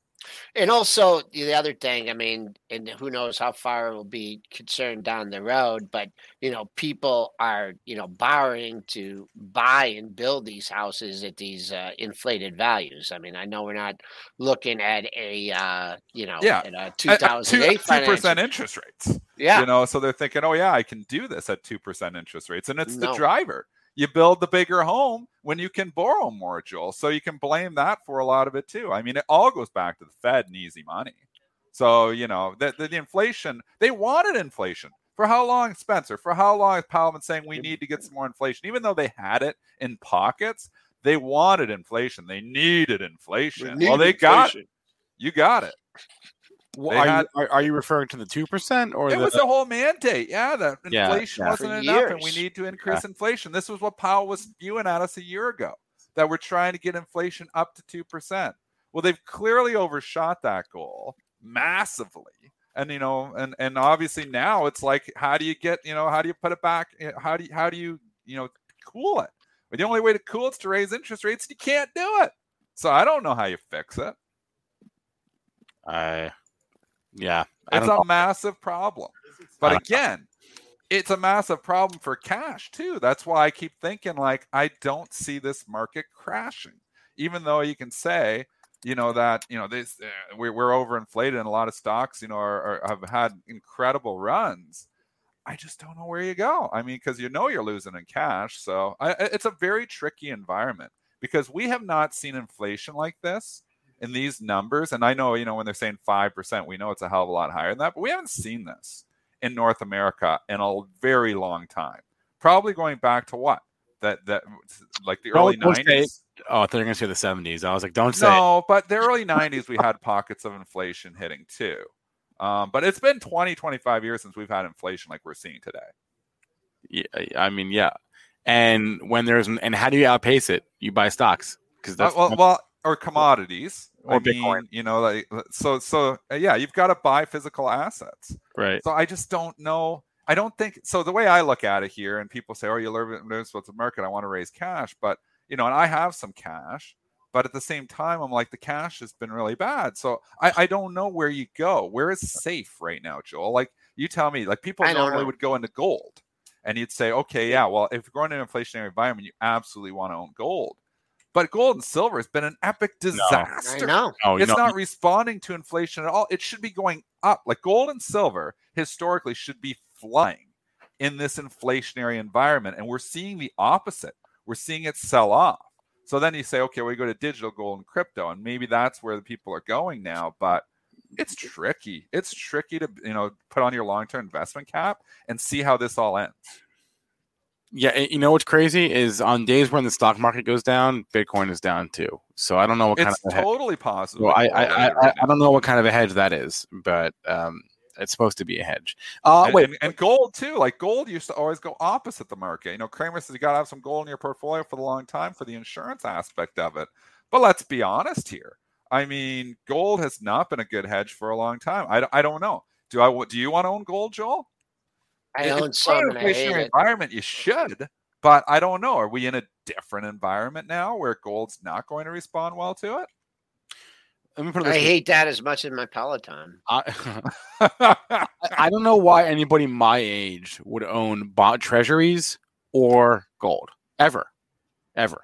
B: And also the other thing, I mean, and who knows how far it will be concerned down the road, but you know, people are you know borrowing to buy and build these houses at these uh, inflated values. I mean, I know we're not looking at a uh, you know
C: Yeah.
B: at a two thousand
C: two percent interest rates.
B: Yeah,
C: You know, so they're thinking, oh yeah, I can do this at two percent interest rates, and it's the driver. You build the bigger home when you can borrow more, Joel. So you can blame that for a lot of it too. I mean, it all goes back to the Fed and easy money. So you know, the, the, inflation they wanted inflation for how long, Spencer? For how long has Powell been saying we need to get some more inflation, even though they had it in pockets? They wanted inflation. They needed inflation. well, they got it. You got it.
A: Well, are,
C: had-
A: you, are, are you referring to the two percent or
C: It
A: the,
C: was the whole mandate. Yeah, that inflation
A: yeah.
C: wasn't
B: For
C: enough, and we need to increase inflation. This was what Powell was spewing at us a year ago that we're trying to get inflation up to two percent. Well, they've clearly overshot that goal massively, and you know, and and obviously now it's like, how do you get, you know, how do you put it back? eh, How do you, how do you, you know, cool it? But the only way to cool it is to raise interest rates. You can't do it. So I don't know how you fix it.
A: I yeah,
C: It's a
A: know.
C: massive problem. But again, it's a massive problem for cash too. That's why I keep thinking like I don't see this market crashing, even though you can say, you know, that you know this uh, we're, we're overinflated and a lot of stocks, you know, are, are have had incredible runs. I just don't know where you go. I mean, because you know you're losing in cash, so I, I- it's a very tricky environment because we have not seen inflation like this in these numbers. And I know, you know, when they're saying 5%, we know it's a hell of a lot higher than that, but we haven't seen this in North America in a very long time. Probably going back to what? That, that like the early
A: post-eight.
C: 90s.
A: Oh, I thought you were going to say the 70s. I was like, don't say.
C: No, but the early 90s, we had pockets of inflation hitting too. Um, but it's been 20, 25 years since we've had inflation like we're seeing today.
A: Yeah, I mean, yeah. And when there's and how do you outpace it? You buy stocks because
C: Uh,
A: that's
C: well, well, or commodities,
A: Or
C: I mean,
A: Bitcoin.
C: You know, like so, so uh, yeah, you've got to buy physical assets.
A: right.
C: So I just don't know. I don't think so. The way I look at it here, and people say, "Oh, you learn this what's the market." I want to raise cash, but you know, and I have some cash, but at the same time, I'm like, the cash has been really bad. So I, I don't know where you go. Where is safe right now, Joel? Like you tell me, like people normally
B: know.
C: would go into gold, and you'd say, okay, yeah, well, if you're going in an inflationary environment, you absolutely want to own gold. But gold and silver has been an epic
B: I
C: disaster
B: know.
A: Oh,
C: it's
A: no,
C: not responding to inflation at all. It should be going up. Like gold and silver historically should be flying in this inflationary environment. And we're seeing the opposite. We're seeing it sell off. So then you say, okay, we go to digital gold and crypto, and maybe that's where the people are going now. But it's tricky. It's tricky to you know put on your long term investment cap and see how this all ends.
A: Yeah, you know what's crazy is on days when the stock market goes down, Bitcoin is down too. So I don't know what kind of a he-
C: totally possible.
A: well, I, I, I, I I don't know what kind of a hedge that is, but um, it's supposed to be a hedge. Uh,
C: and,
A: wait,
C: and, and gold too. Like gold used to always go opposite the market. You know, Cramer says you got to have some gold in your portfolio for the long time for the insurance aspect of it. But let's be honest here. I mean, gold has not been a good hedge for a long time. I, I don't know. Do I? Do you want to own gold, Joel?
B: I
C: If
B: own
C: you're in
B: some
C: an
B: and I hate
C: inflationary
B: it.
C: environment. You should, but I don't know. Are we in a different environment now where gold's not going to respond well to it?
A: let me put it
B: I
A: way.
B: hate that as much as my Peloton.
A: I, I- I don't know why anybody my age would own bond treasuries or gold ever, ever.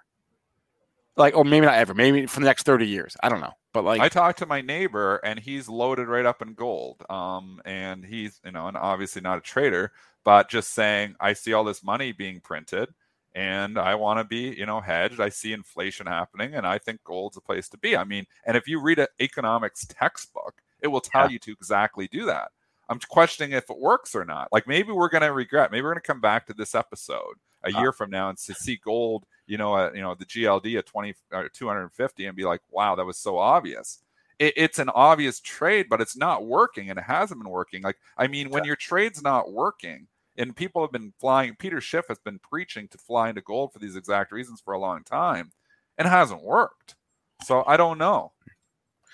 A: Like, or maybe not ever. Maybe for the next thirty years. I don't know. But like,
C: I talked to my neighbor and he's loaded right up in gold. Um, and he's, you know, and obviously not a trader, but just saying, I see all this money being printed and I want to be, you know, hedged. I see inflation happening and I think gold's a place to be. I mean, and if you read an economics textbook, it will tell
A: Yeah.
C: you to exactly do that. I'm questioning if it works or not. Like maybe we're going to regret. Maybe we're going to come back to this episode a
A: Uh.
C: year from now and to see gold, you know, uh, you know, the GLD at 20 or 250 and be like, wow, that was so obvious. It, it's an obvious trade, but it's not working and it hasn't been working. Like, I mean, when your trade's not working and people have been flying, Peter Schiff has been preaching to fly into gold for these exact reasons for a long time and it hasn't worked. So I don't know.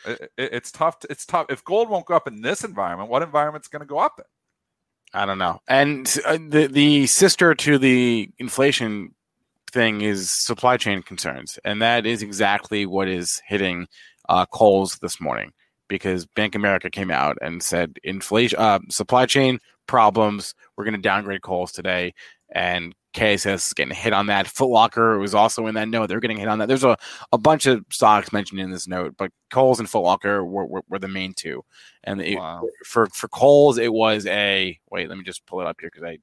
C: It, it- it's tough. To, it's tough. If gold won't go up in this environment, what environment's going to go up in?
A: I don't know. And uh, the the sister to the inflation thing is supply chain concerns, and that is exactly what is hitting uh, Kohl's this morning because Bank of America came out and said inflation, uh, supply chain problems. We're going to downgrade Kohl's today, and KSS is getting hit on that. Foot Locker was also in that note. They're getting hit on that. There's a, a bunch of stocks mentioned in this note, but Kohl's and Foot Locker were, were, were the main two. And it,
C: Wow.
A: for for Kohl's, it was a wait. Let me just pull it up here because I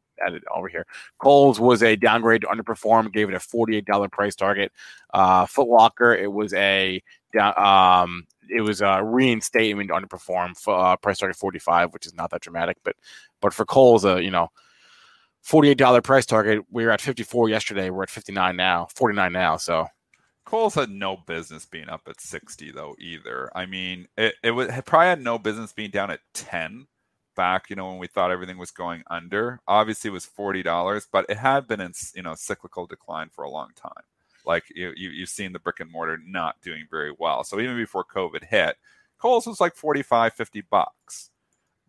A: over here. Kohl's was a downgrade to underperform. Gave it a forty eight dollar price target. Uh, Foot Locker, it was a. Um, it was a reinstatement to underperform. Fo- Uh, price target forty five, which is not that dramatic, but but for Kohl's, uh, you know. Forty-eight dollar price target. We were at fifty-four yesterday. We're at fifty-nine now. Forty-nine now. So
C: Kohl's had no business being up at 60 though either. I mean, it, it would it probably had no business being down at 10 back, you know, when we thought everything was going under. Obviously it was $40, but it had been in, you know, cyclical decline for a long time. Like you, you you've seen the brick and mortar not doing very well. So even before COVID hit, Kohl's was like 45, 50 bucks.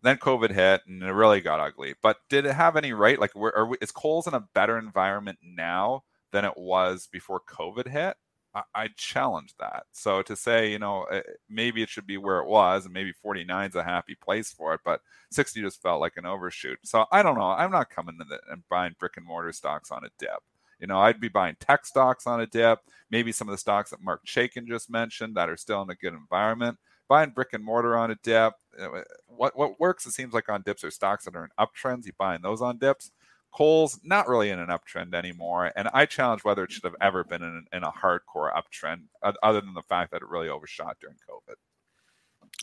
C: Then COVID hit and it really got ugly. But did it have any right? Like, where are we, is Kohl's in a better environment now than it was before COVID hit? I, challenge that. So to say, you know, eh, maybe it should be where it was, and maybe 49 is a happy place for it, but 60 just felt like an overshoot. So I don't know. I'm not coming to and buying brick and mortar stocks on a dip. You know, I'd be buying tech stocks on a dip, maybe some of the stocks that Mark Chaikin just mentioned that are still in a good environment. Buying brick and mortar on a dip. uh, What what works? It seems like on dips are stocks that are in uptrends. You buying those on dips. Kohl's not really in an uptrend anymore, and I challenge whether it should have ever been in, in a hardcore uptrend, other than the fact that it really overshot during COVID.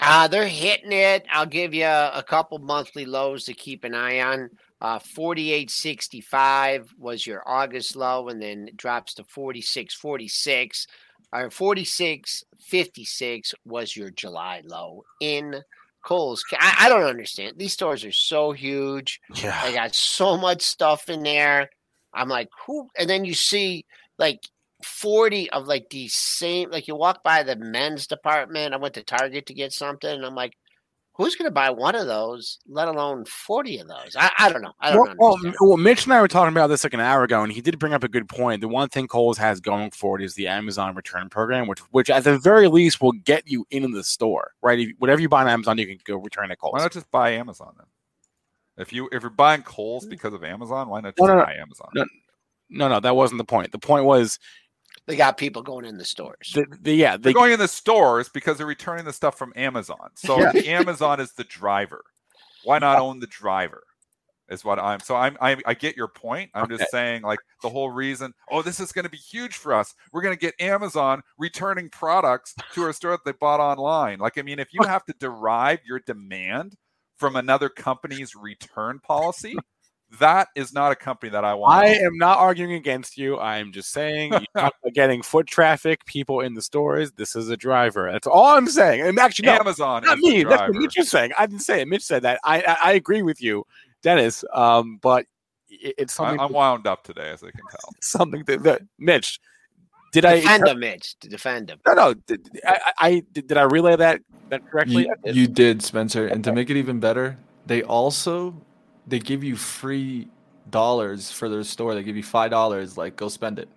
B: Uh, they're hitting it. I'll give you a couple monthly lows to keep an eye on. Uh, 48.65 was your August low, and then it drops to 46.46. All right, 46 56 was your July low in Kohl's. I, I don't understand. These stores are so huge.
A: Yeah.
B: They got so much stuff in there. I'm like, who? And then you see like 40 of like these same, like you walk by the men's department. I went to Target to get something, and I'm like, who's going to buy one of those, let alone 40 of those? I, I don't know. I don't
A: well, well, well, Mitch and I were talking about this like an hour ago, and he did bring up a good point. The one thing Kohl's has going forward is the Amazon return program, which, which at the very least will get you in the store, right? If, whatever you buy on Amazon, you can go return at Kohl's.
C: Why not just buy Amazon then? If you if you're buying Kohl's mm. because of Amazon, why not
A: No,
C: just
A: no, no.
C: buy Amazon?
A: No. No, no, that wasn't the point. The point was,
B: they got people going in the stores.
A: the, the yeah,
C: They're going in the stores because they're returning the stuff from Amazon. So Amazon is the driver. Why not own the driver? Is what I'm. So I'm. I, I get your point. I'm
A: Okay.
C: just saying, like the whole reason. Oh, this is going to be huge for us. We're going to get Amazon returning products to our store that they bought online. Like, I mean, if you have to derive your demand from another company's return policy, that is not a company that I want.
A: I
C: to
A: am not arguing against you. I am just saying, you talk about getting foot traffic, people in the stores. This is a driver. That's all I'm saying. And actually, no,
C: Amazon
A: not
C: is the
A: me. That's what Mitch is saying. I didn't say it. Mitch said that. I I, I agree with you, Dennis. Um, but it, it's
C: I,
A: something.
C: I'm wound up today, as I can tell.
A: something that, that Mitch. Did I?
B: defend him, Mitch. To defend him.
A: No, no. Did, I, I I- did, did I relay that that correctly?
F: You, you did, Spencer. And to make it even better, they also they give you free dollars for their store. They give you five dollars. Like, go spend it.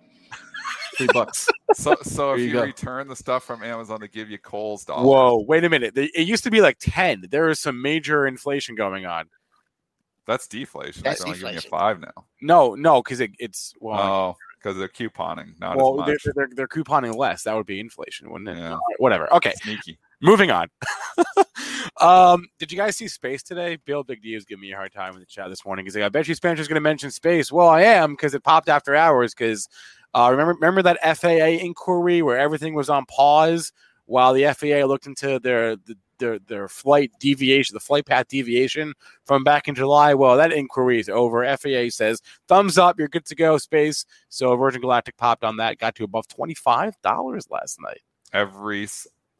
F: Free bucks.
C: So, so if you,
F: you
C: return the stuff from Amazon, they give you Kohl's dollars.
A: Whoa! Wait a minute. They- It used to be like ten. There is some major inflation going on.
C: That's deflation.
B: That's
C: They're only giving you five now.
A: No, no, because it, it's well.
C: Oh, because they're couponing, not
A: well,
C: as
A: they're,
C: much.
A: they're, they're couponing less. That would be inflation, wouldn't it?
C: Yeah.
A: All right, whatever. Okay,
C: Sneaky.
A: Moving on. um, did you guys see space today? Bill Big D was giving me a hard time in the chat this morning. He's like, "I bet you Spencer's going to mention space." Well, I am because it popped after hours. Because uh, remember, remember that FAA inquiry where everything was on pause while the FAA looked into their their their flight deviation, the flight path deviation from back in July. Well, that inquiry is over. FAA says thumbs up, you're good to go, space. So Virgin Galactic popped on that, got to above twenty five dollars last night.
C: Every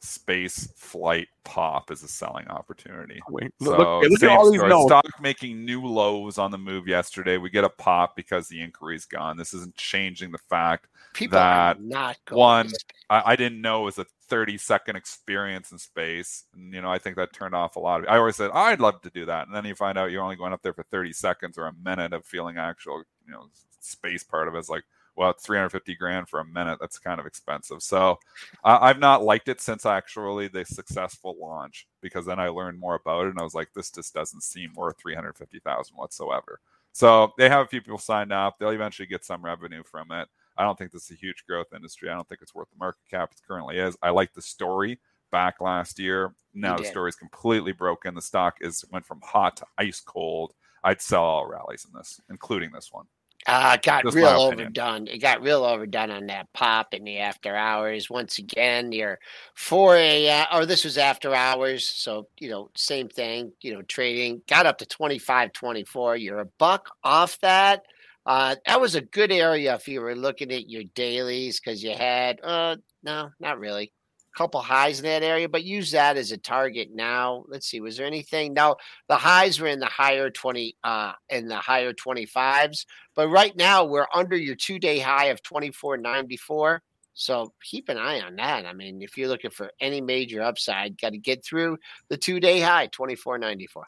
C: space flight pop is a selling opportunity.
A: Wait,
C: So
A: look, look, look at
C: same
A: all these notes.
C: Stock making new lows on the move yesterday. We get a pop because the inquiry's gone. This isn't changing the fact
B: People
C: That
B: not
C: one- I, I didn't know it was a 30 second experience in space. And, you know, I think that turned off a lot of I always said, I'd love to do that. And then you find out you're only going up there for 30 seconds or a minute of feeling actual, you know, space part of it. It's like, well, it's 350 grand for a minute. That's kind of expensive. So uh, I've not liked it since actually the successful launch because then I learned more about it and I was like, this just doesn't seem worth 350,000 whatsoever. So they have a few people signed up. They'll eventually get some revenue from it. I don't think this is a huge growth industry. I don't think it's worth the market cap it currently is. I like the story back last year. Now the story is completely broken. The stock is went from hot to ice cold. I'd sell all rallies in this, including this one.
B: Uh, it got real
C: opinion.
B: overdone. It got real overdone on that pop in the after hours. Once again, your 4 a.m. or this was after hours. So, you know, same thing, you know, trading got up to 25, 24. You're a buck off that. Uh, that was a good area if you were looking at your dailies because you had, uh, no, not really. Couple highs in that area, but use that as a target now. Let's see, was there anything? No, the highs were in the higher 20, uh, in the higher 25s. But right now we're under your two day high of 24.94. So keep an eye on that. I mean, if you're looking for any major upside, got to get through the two day high, 24.94.
A: All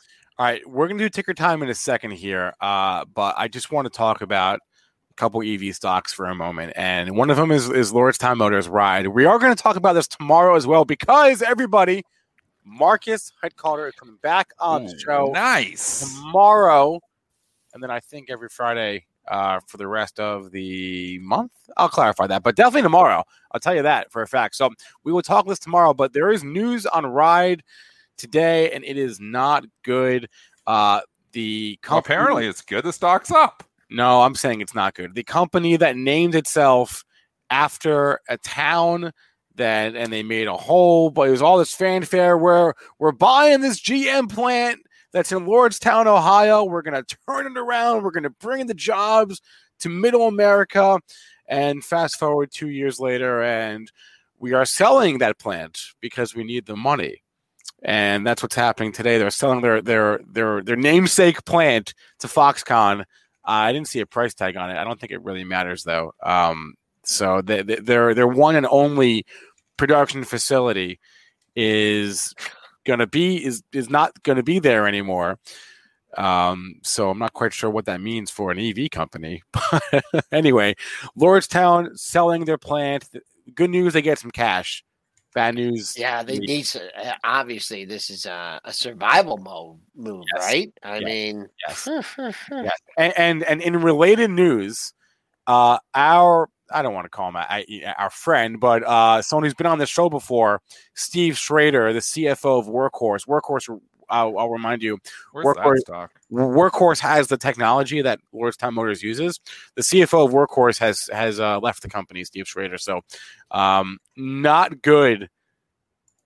A: right, we're gonna do ticker time in a second here, uh, but I just want to talk about couple EV stocks for a moment, and one of them is is Lordstown Motors Ride. We are going to talk about this tomorrow as well because everybody, Marcus Headcarter is coming back on the show
C: nice.
A: tomorrow, and then I think every Friday uh, for the rest of the month. I'll clarify that, but definitely tomorrow. I'll tell you that for a fact. So we will talk this tomorrow. But there is news on Ride today, and it is not good. Uh, the
C: Well, apparently it's good. The stock's up.
A: No, I'm saying it's not good. The company that named itself after a town that, and they made a whole, but it was all this fanfare where we're buying this GM plant that's in Lordstown, Ohio. We're going to turn it around. We're going to bring the jobs to middle America. And fast forward two years later, and we are selling that plant because we need the money. And that's what's happening today. They're selling their their their their namesake plant to Foxconn. I didn't see a price tag on it. I don't think it really matters though. Um, so they, they, their their one and only production facility is to be is is not to be there anymore. Um, so I'm not quite sure what that means for an EV company. But anyway, Lordstown selling their plant. Good news, they get some cash. Bad news.
B: Yeah, they need to. uh, Obviously, this is a, a survival mode move,
A: Yes.
B: right? I
A: Yes.
B: mean,
A: Yes. Yes. And, and and in related news, uh, our I don't want to call him a- a- our friend, but uh, someone who's been on the show before, Steve Schrader, the CFO of Workhorse. Workhorse, I'll, I'll remind you,
C: Where's
A: Workhorse- Workhorse has the technology that Lordstown Motors uses. The CFO of Workhorse has has uh, left the company, Steve Schrader. So, um, not good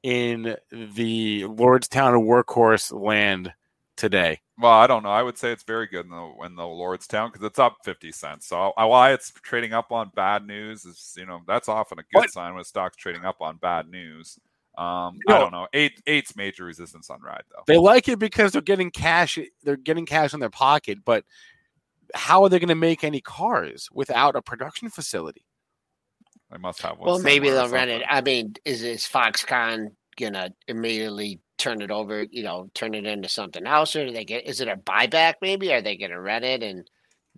A: in the Lordstown Workhorse land today.
C: Well, I don't know. I would say it's very good in the in the Lordstown because it's up fifty cents. So why it's trading up on bad news is you know that's often a good
A: What?
C: sign when stocks trading up on bad news. Um,
A: No.
C: I don't know. Eight eight's major resistance on ride though.
A: They like it because they're getting cash. They're getting cash in their pocket, but how are they going to make any cars without a production facility?
C: They must have one.
B: well, maybe they'll rent it. I mean, is is Foxconn gonna immediately turn it over? You know, turn it into something else, or do they get? Is it a buyback? Maybe are they gonna rent it and they,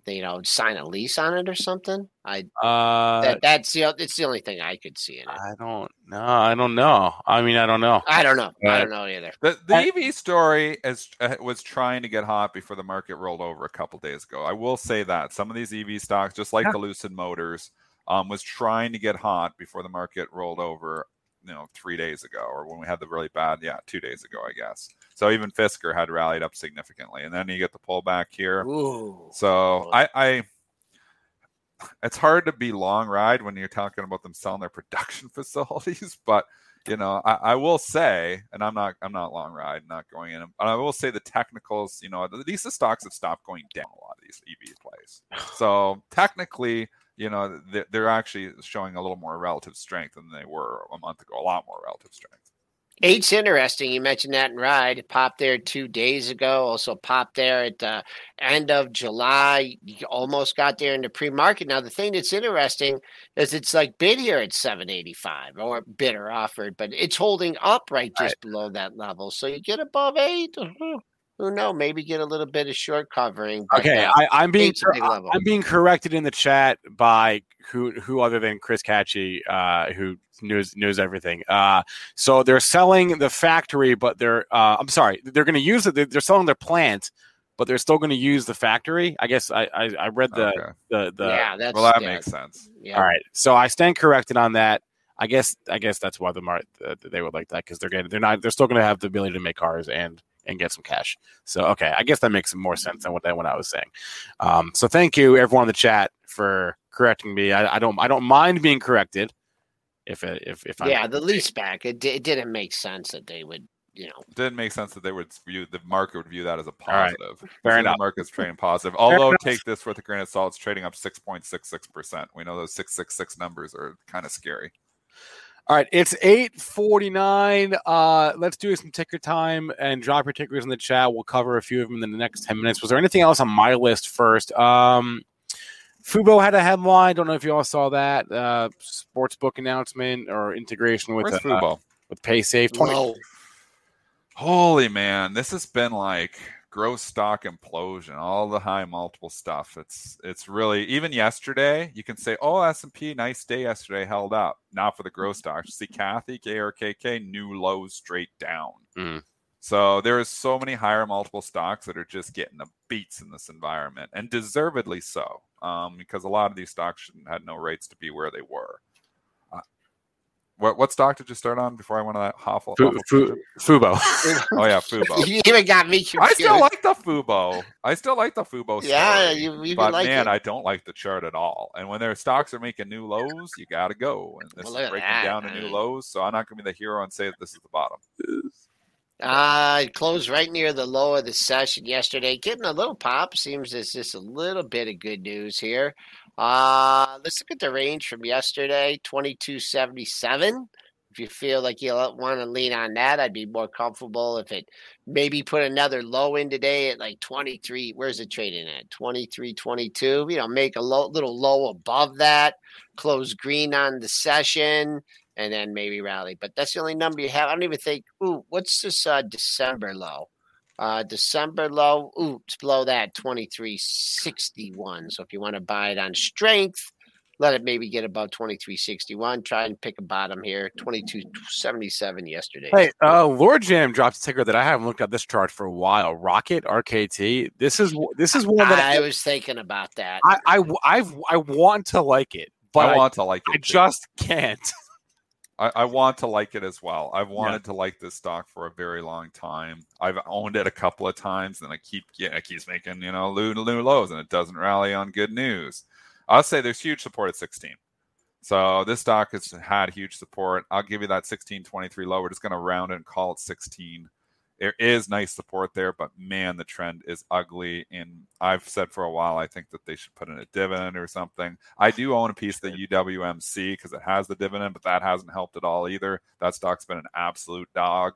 B: you know sign a lease on it or something? I
A: Uh,
B: that that's the o- it's the only thing I could see in it.
A: I don't know. I don't know. I mean, I don't know.
B: I don't know. I don't know either.
C: The, the
A: I-
C: EV story is uh, was trying to get hot before the market rolled over a couple days ago. I will say that some of these EV stocks, just like
A: Yeah.
C: the Lucid Motors, um, was trying to get hot before the market rolled over. You know, three days ago, or when we had the really bad, yeah, two days ago, I guess. So even Fisker had rallied up significantly, and then you get the pullback here.
B: Ooh.
C: So I, I, it's hard to be long ride when you're talking about them selling their production facilities, but you know, I, I will say, and I'm not, I'm not long ride, not going in, but I will say the technicals, you know, these the stocks have stopped going down a lot of these EV plays. So technically, you know, they're, they're actually showing a little more relative strength than they were a month ago, a lot more relative strength.
B: Eight's interesting. You mentioned that in ride. It popped there two days ago. Also popped there at the end of July. You almost got there in the pre-market. Now the thing that's interesting is it's like bid here at 785 or bid or offered, but it's holding up right just below that level. So you get above eight. Uh-huh. Who know? Maybe get a little bit of short covering. but,
A: Okay,
B: uh,
A: I, I'm being
B: eight's a big level.
A: I'm being corrected in the chat by who who other than Chris Catchy, uh, who knows knows everything. Uh, so they're selling the factory, but they're uh, I'm sorry, they're going to use it. They're, they're selling their plant, but they're still going to use the factory. I guess I I, I read the
C: okay.
A: the the.
B: yeah, that's
C: Well, that
B: yeah,
C: makes sense.
B: yeah.
A: All right, so I stand corrected on that. I guess I guess that's why the mar- uh, they would like that because they're getting they're not they're still going to have the ability to make cars and and get some cash. So okay, I guess that makes more sense than what that what I was saying. Um, so thank you everyone in the chat for correcting me. I, I don't I don't mind being corrected if it, if if I'm
B: Yeah, the lease back. It, di- it didn't make sense that they would, you know.
C: It didn't make sense that they would view the market would view that as a
A: right.
C: positive.
A: Fair
C: See,
A: enough.
C: The market's trading positive. Although take this with a grain of salt, it's trading up six point six six percent. We know those six six six numbers are kind of scary.
A: All right, it's eight forty nine. Uh, let's do some ticker time and drop your tickers in the chat. We'll cover a few of them in the next ten minutes. Was there anything else on my list first? Um, Fubo had a headline. Don't know if you all saw that. Uh, sports book announcement or integration with
C: Where's
A: uh,
C: Fubo?
A: with PaySafe. 20,
B: Whoa.
C: Holy man, this has been like gross stock implosion. All the high multiple stuff. It's it's really even yesterday. You can say, "Oh, S and P, nice day yesterday, held up." Not for the growth stocks. See, Cathie ARKK new lows straight down.
A: Mm.
C: So there is so many higher multiple stocks that are just getting the beats in this environment, and deservedly so, um, because a lot of these stocks had no rights to be where they were. What what stock did you start on before I went to that Hoffle?
A: Fu, Fu, Fubo.
C: Oh yeah, Fubo.
B: You even got me confused.
C: I still like the Fubo. I still like the Fubo. Story,
B: Yeah, you even
C: but
B: like
C: man,
B: it.
C: I don't like the chart at all. And when their stocks are making new lows, you got to go. And this
B: Well,
C: is breaking
B: that,
C: down to new lows, so I'm not going to be the hero and say that this is the bottom.
B: Uh, it closed right near the low of the session yesterday. Getting a little pop. Seems there's just a little bit of good news here. Uh, let's look at the range from yesterday 2277. If you feel like you want to lean on that, I'd be more comfortable if it maybe put another low in today at like 23. Where's it trading at? 23, 22. You know, make a low, little low above that, close green on the session, and then maybe rally. But that's the only number you have. I don't even think, ooh, what's this uh, December low? Uh, December low, oops, below that 2361. So if you want to buy it on strength, let it maybe get above 2361. Try and pick a bottom here. 2277 yesterday.
A: Hey, uh, Lord Jam dropped a ticker that I haven't looked at this chart for a while. Rocket RKT. This is this is one that
B: I, I was thinking about that.
A: I, I I've, I want to like it, but
C: I want to like it.
A: I
C: too.
A: just can't.
C: I, I, want to like it as well. I've wanted yeah. to like this stock for a very long time. I've owned it a couple of times, and I keep yeah, it keeps making you know new, new lows, and it doesn't rally on good news. I'll say there's huge support at 16. So this stock has had huge support. I'll give you that 1623 low. We're just going to round and call it 16. There is nice support there, but man, the trend is ugly. And I've said for a while, I think that they should put in a dividend or something. I do own a piece of the UWMC because it has the dividend, but that hasn't helped at all either. That stock's been an absolute dog.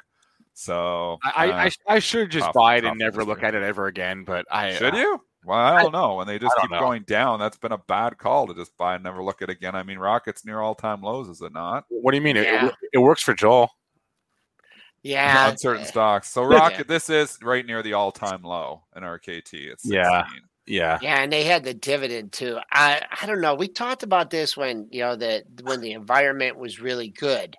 C: So
A: I, uh, I, I, should just tough, buy it and never look at it ever again. But I
C: should uh, you? Well, I don't know. When they just keep know. going down, that's been a bad call to just buy and never look at it again. I mean, Rocket's near all time lows, is it not?
A: What do you mean? Yeah. It, it, works for Joel.
B: Yeah,
C: on certain eh. stocks. So Rocket, yeah. this is right near the all time low in RKT. It's
A: yeah, yeah,
B: yeah, and they had the dividend too. I I don't know. We talked about this when you know the when the environment was really good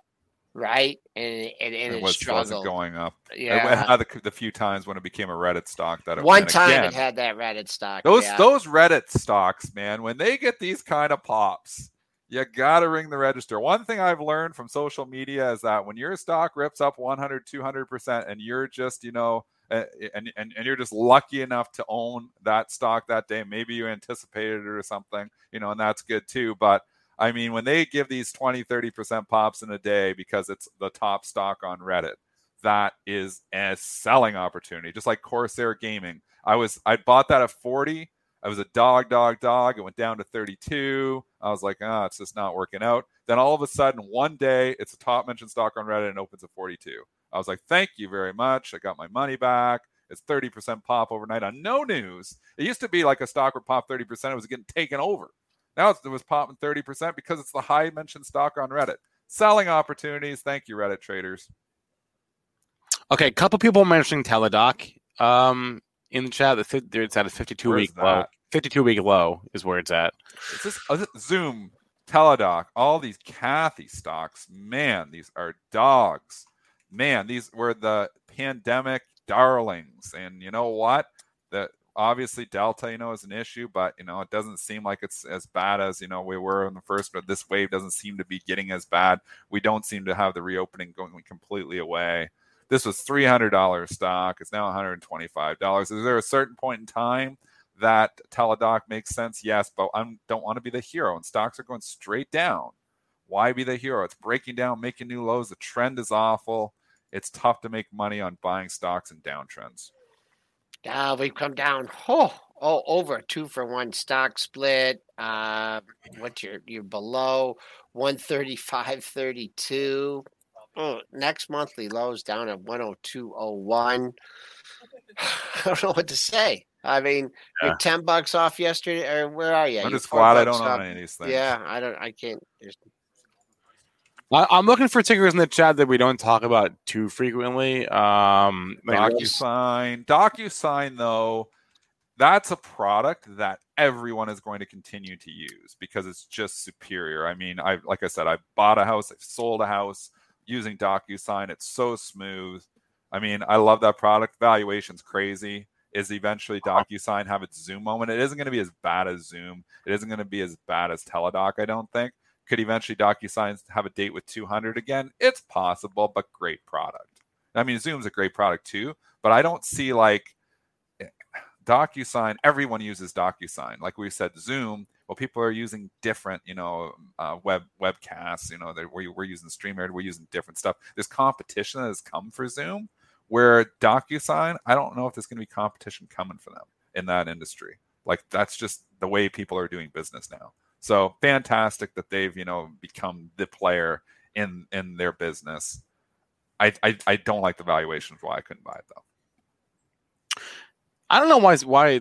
B: right? And and, and
C: it, was,
B: struggled.
C: going up. Yeah, the, the, few times when it became a Reddit stock that it
B: one time again. it had that Reddit stock.
C: Those
B: yeah.
C: those Reddit stocks, man, when they get these kind of pops, you got to ring the register. One thing I've learned from social media is that when your stock rips up 100, 200%, and you're just, you know, and, and, and you're just lucky enough to own that stock that day, maybe you anticipated it or something, you know, and that's good too. But I mean, when they give these 20, 30% pops in a day because it's the top stock on Reddit, that is a selling opportunity. Just like Corsair Gaming. I was I bought that at 40. I was a dog, dog, dog. It went down to 32. I was like, ah, it's just not working out. Then all of a sudden, one day, it's a top mentioned stock on Reddit and opens at 42. I was like, thank you very much. I got my money back. It's 30% pop overnight on no news. It used to be like a stock would pop 30%. It was getting taken over. Now it was popping 30% because it's the high mentioned stock on Reddit. Selling opportunities. Thank you, Reddit traders.
A: Okay, a couple people mentioning Teladoc um, in the chat. It's at a 52 week low. 52 week low is where it's at.
C: Is this, oh, is Zoom, Teladoc, all these Cathie stocks. Man, these are dogs. Man, these were the pandemic darlings. And you know what? The obviously Delta, you know, is an issue, but you know, it doesn't seem like it's as bad as you know we were in the first. But this wave doesn't seem to be getting as bad. We don't seem to have the reopening going completely away. This was three hundred dollars stock. It's now one hundred twenty five dollars. Is there a certain point in time that Teladoc makes sense? Yes, but I don't want to be the hero. And stocks are going straight down. Why be the hero? It's breaking down, making new lows. The trend is awful. It's tough to make money on buying stocks in downtrends.
B: Uh, we've come down oh, oh over two for one stock split. Uh, what's your you're below 135.32. Oh, next monthly lows down at 102.01. I don't know what to say. I mean, yeah. you're 10 bucks off yesterday, or where are you?
C: I'm just glad I don't own any of these things.
B: Yeah, I don't, I can't.
A: I'm looking for tickers in the chat that we don't talk about too frequently. Um,
C: like DocuSign, DocuSign, though, that's a product that everyone is going to continue to use because it's just superior. I mean, I like I said, I bought a house, I've sold a house using DocuSign. It's so smooth. I mean, I love that product. Valuation's crazy. Is eventually DocuSign have its Zoom moment? It isn't going to be as bad as Zoom. It isn't going to be as bad as Teladoc, I don't think could eventually DocuSign have a date with 200 again? It's possible, but great product. I mean, Zoom's a great product too, but I don't see like eh, DocuSign. Everyone uses DocuSign. Like we said, Zoom. Well, people are using different, you know, uh, web webcasts. You know, we're, we're using StreamYard. We're using different stuff. There's competition that has come for Zoom. Where DocuSign, I don't know if there's going to be competition coming for them in that industry. Like that's just the way people are doing business now. So fantastic that they've you know become the player in in their business. I I, I don't like the valuations. Why I couldn't buy it though.
A: I don't know why why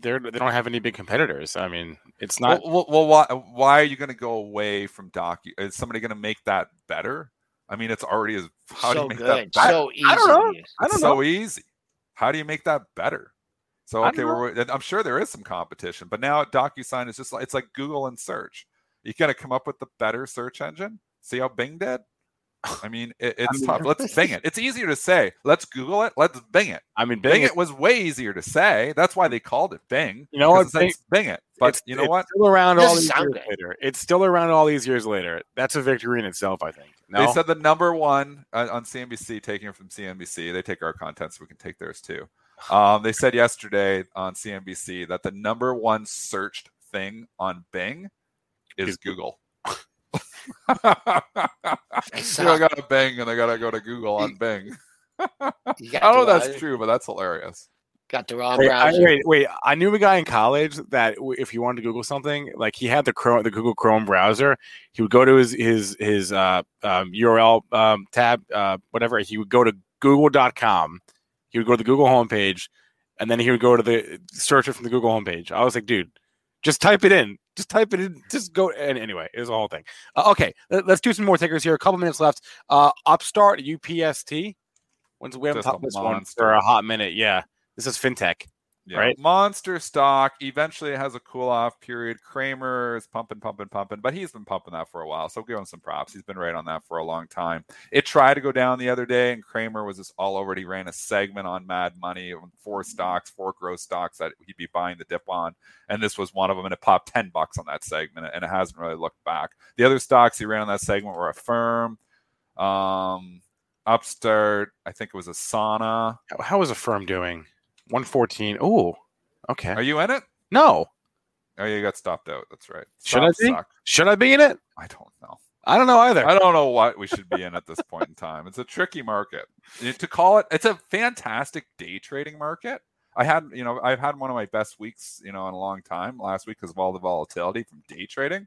A: they're they don't have any big competitors. I mean, it's not.
C: Well, well, well why why are you going to go away from Docu? Is somebody going to make that better? I mean, it's already as how do you make
B: good,
C: that better?
B: so easy.
A: I don't know. I don't know.
C: so easy. How do you make that better? So okay, we're, I'm sure there is some competition, but now DocuSign is just like it's like Google and search. You got to come up with the better search engine. See how Bing did? I mean, it, it's
A: mean-
C: tough. Let's Bing it. It's easier to say. Let's Google it. Let's Bing it.
A: I mean,
C: Bing,
A: Bing,
C: it was way easier to say. That's why they called it Bing.
A: You know what?
C: 'cause it's Bing, it. But
A: it's-
C: you know
A: it's
C: what?
A: Still around all these years
B: good.
A: later. It's still around all these years later. That's a victory in itself, I think. No,
C: They said the number one uh, on CNBC, taking it from CNBC. They take our content, so we can take theirs too. Um, they said yesterday on CNBC that the number one searched thing on Bing is
A: Is
C: Google.
B: They
C: you
B: suck.
C: got to Bing and I got to go to Google on Bing.
B: You
C: I don't know if that's
B: wrong-
C: true, but that's hilarious.
B: Got the wrong
A: Wait, I,
B: browser.
A: wait, wait! I knew a guy in college that if he wanted to Google something, like he had the Chrome, the Google Chrome browser, he would go to his his his uh, um, URL um, tab, uh, whatever. He would go to Google.com. He would go to the Google homepage, and then he would go to the search it from the Google homepage. I was like, dude, just type it in. Just type it in. Just go. And anyway, it was a whole thing. Uh, okay, let, us do some more takers here. A couple minutes left. Uh, Upstart UPST. When's we haven't talked this one for a hot minute. Yeah, this is fintech.
C: Yeah.
A: Right.
C: Monster stock. Eventually, has a cool off period. Cramer is pumping, pumping, pumping, but he's been pumping that for a while. So give him some props. He's been right on that for a long time. It tried to go down the other day, and Cramer was just all over it. He ran a segment on Mad Money on four stocks, four growth stocks that he'd be buying the dip on, and this was one of them. And it popped ten bucks on that segment, and it hasn't really looked back. The other stocks he ran on that segment were Affirm, um, Upstart. I think it was Asana.
A: How, how is a firm doing? 114. Oh, okay.
C: Are you in it?
A: no.
C: Oh, you got stopped out. That's right.
A: Should I be?
C: suck.
A: Should I be in it?
C: I don't know.
A: I don't know either.
C: I don't know what we should be in at this point in time. It's a tricky market. To call it, it's a fantastic day trading market. I had, you know, I've had one of my best weeks, you know, in a long time last week because of all the volatility from day trading.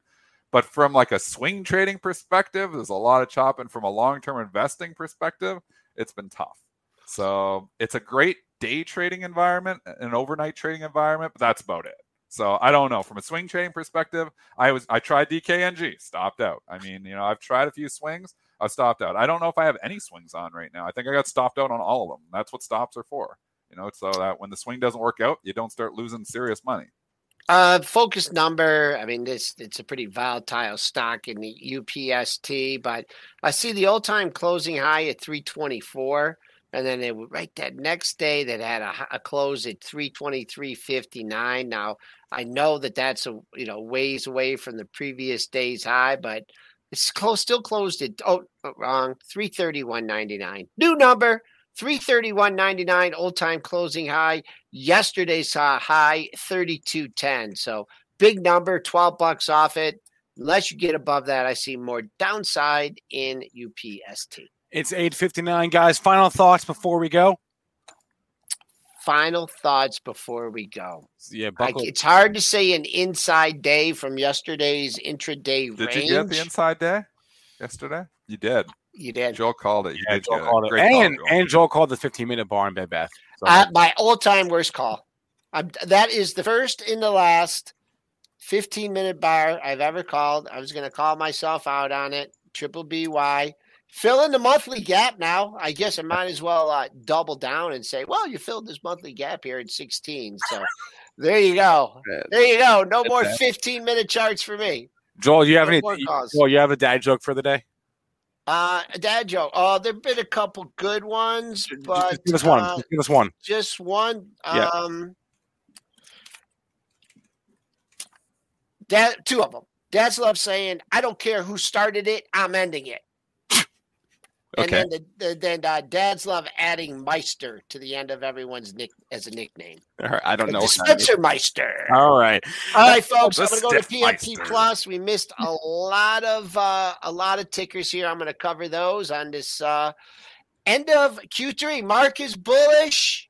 C: But from like a swing trading perspective, there's a lot of chopping. From a long-term investing perspective, it's been tough. So it's a great day trading environment, an overnight trading environment, but that's about it. So I don't know. From a swing trading perspective, I was I tried DKNG, stopped out. I mean, you know, I've tried a few swings, I've stopped out. I don't know if I have any swings on right now. I think I got stopped out on all of them. That's what stops are for. You know, so that when the swing doesn't work out, you don't start losing serious money.
B: Uh, focus number. I mean, this it's a pretty volatile stock in the UPST, but I see the all-time closing high at 324, and then it would right that next day that had a, a close at 323.59. Now I know that that's a you know ways away from the previous day's high, but it's close still closed at oh oh, wrong 331.99. New number 331.99 old-time closing high yesterday's uh, high 32.10 so big number 12 bucks off it unless you get above that i see more downside in upst
A: It's 8:59, guys. Final thoughts before we go.
B: final thoughts before we go
A: Yeah,
B: I, it's hard to say an inside day from yesterday's intraday
C: Did
B: range
C: you get the inside day yesterday? You did.
B: you did
C: Joel called it. You
A: yeah,
C: did
A: Joel called it.
C: Great call,
A: And
C: Joel.
A: and Joel called the 15 minute bar in Bed Bath. So,
B: uh, my all-time worst call I'm, that is the first in the last 15 minute bar i've ever called i was going to call myself out on it triple by fill in the monthly gap now i guess i might as well uh, double down and say well you filled this monthly gap here at 16 so there you go there you go no more 15 minute charts for me
A: Joel, do you have any?
B: calls.
A: Joel, you have a dad joke for the day?
B: uh a dad joke oh there've been a couple good ones but
A: just give us one.
B: uh,
A: Just give us one.
B: just one.
A: Yeah.
B: Um, dad, two of them. Dads love saying, "I don't care who started it, I'm ending it." And then, the, the, then uh, dads love adding Meister to the end of everyone's nick as a nickname.
A: All right, I don't know. what that means.
B: Dispenser Meister.
A: All right.
B: All right, folks. I'm going to go to
C: Meister.
B: Plus. We missed a lot of uh, a lot of tickers here. I'm going to cover those on this uh, end of Q3. Mark is bullish.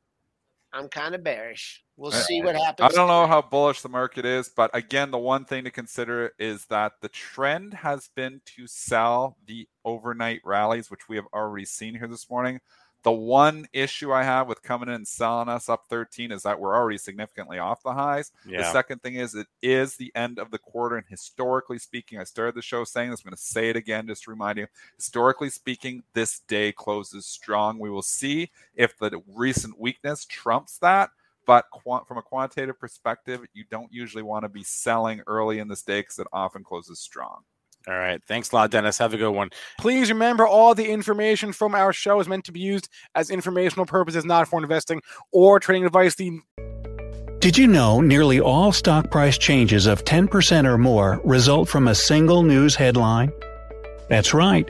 B: I'm kind of bearish. We'll see what happens.
C: I don't know how bullish the market is, but again, the one thing to consider is that the trend has been to sell the overnight rallies, which we have already seen here this morning. The one issue I have with coming in and selling us up 13 is that we're already significantly off the highs.
A: Yeah.
C: The second thing is it is the end of the quarter. And historically speaking, I started the show saying this. I'm going to say it again just to remind you. Historically speaking, this day closes strong. We will see if the recent weakness trumps that. But quant- from a quantitative perspective, you don't usually want to be selling early in the day because it often closes strong.
A: All right. Thanks a lot, Dennis. Have a good one. Please remember all the information from our show is meant to be used as informational purposes, not for investing or trading advice. The
D: Did you know nearly all stock price changes of 10% or more result from a single news headline? That's right.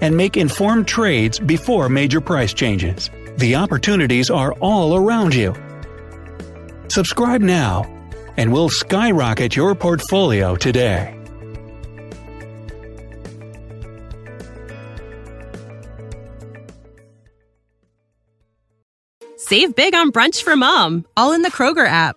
D: and make informed trades before major price changes. The opportunities are all around you. Subscribe now, and we'll skyrocket your portfolio today.
G: Save big on brunch for mom, all in the Kroger app.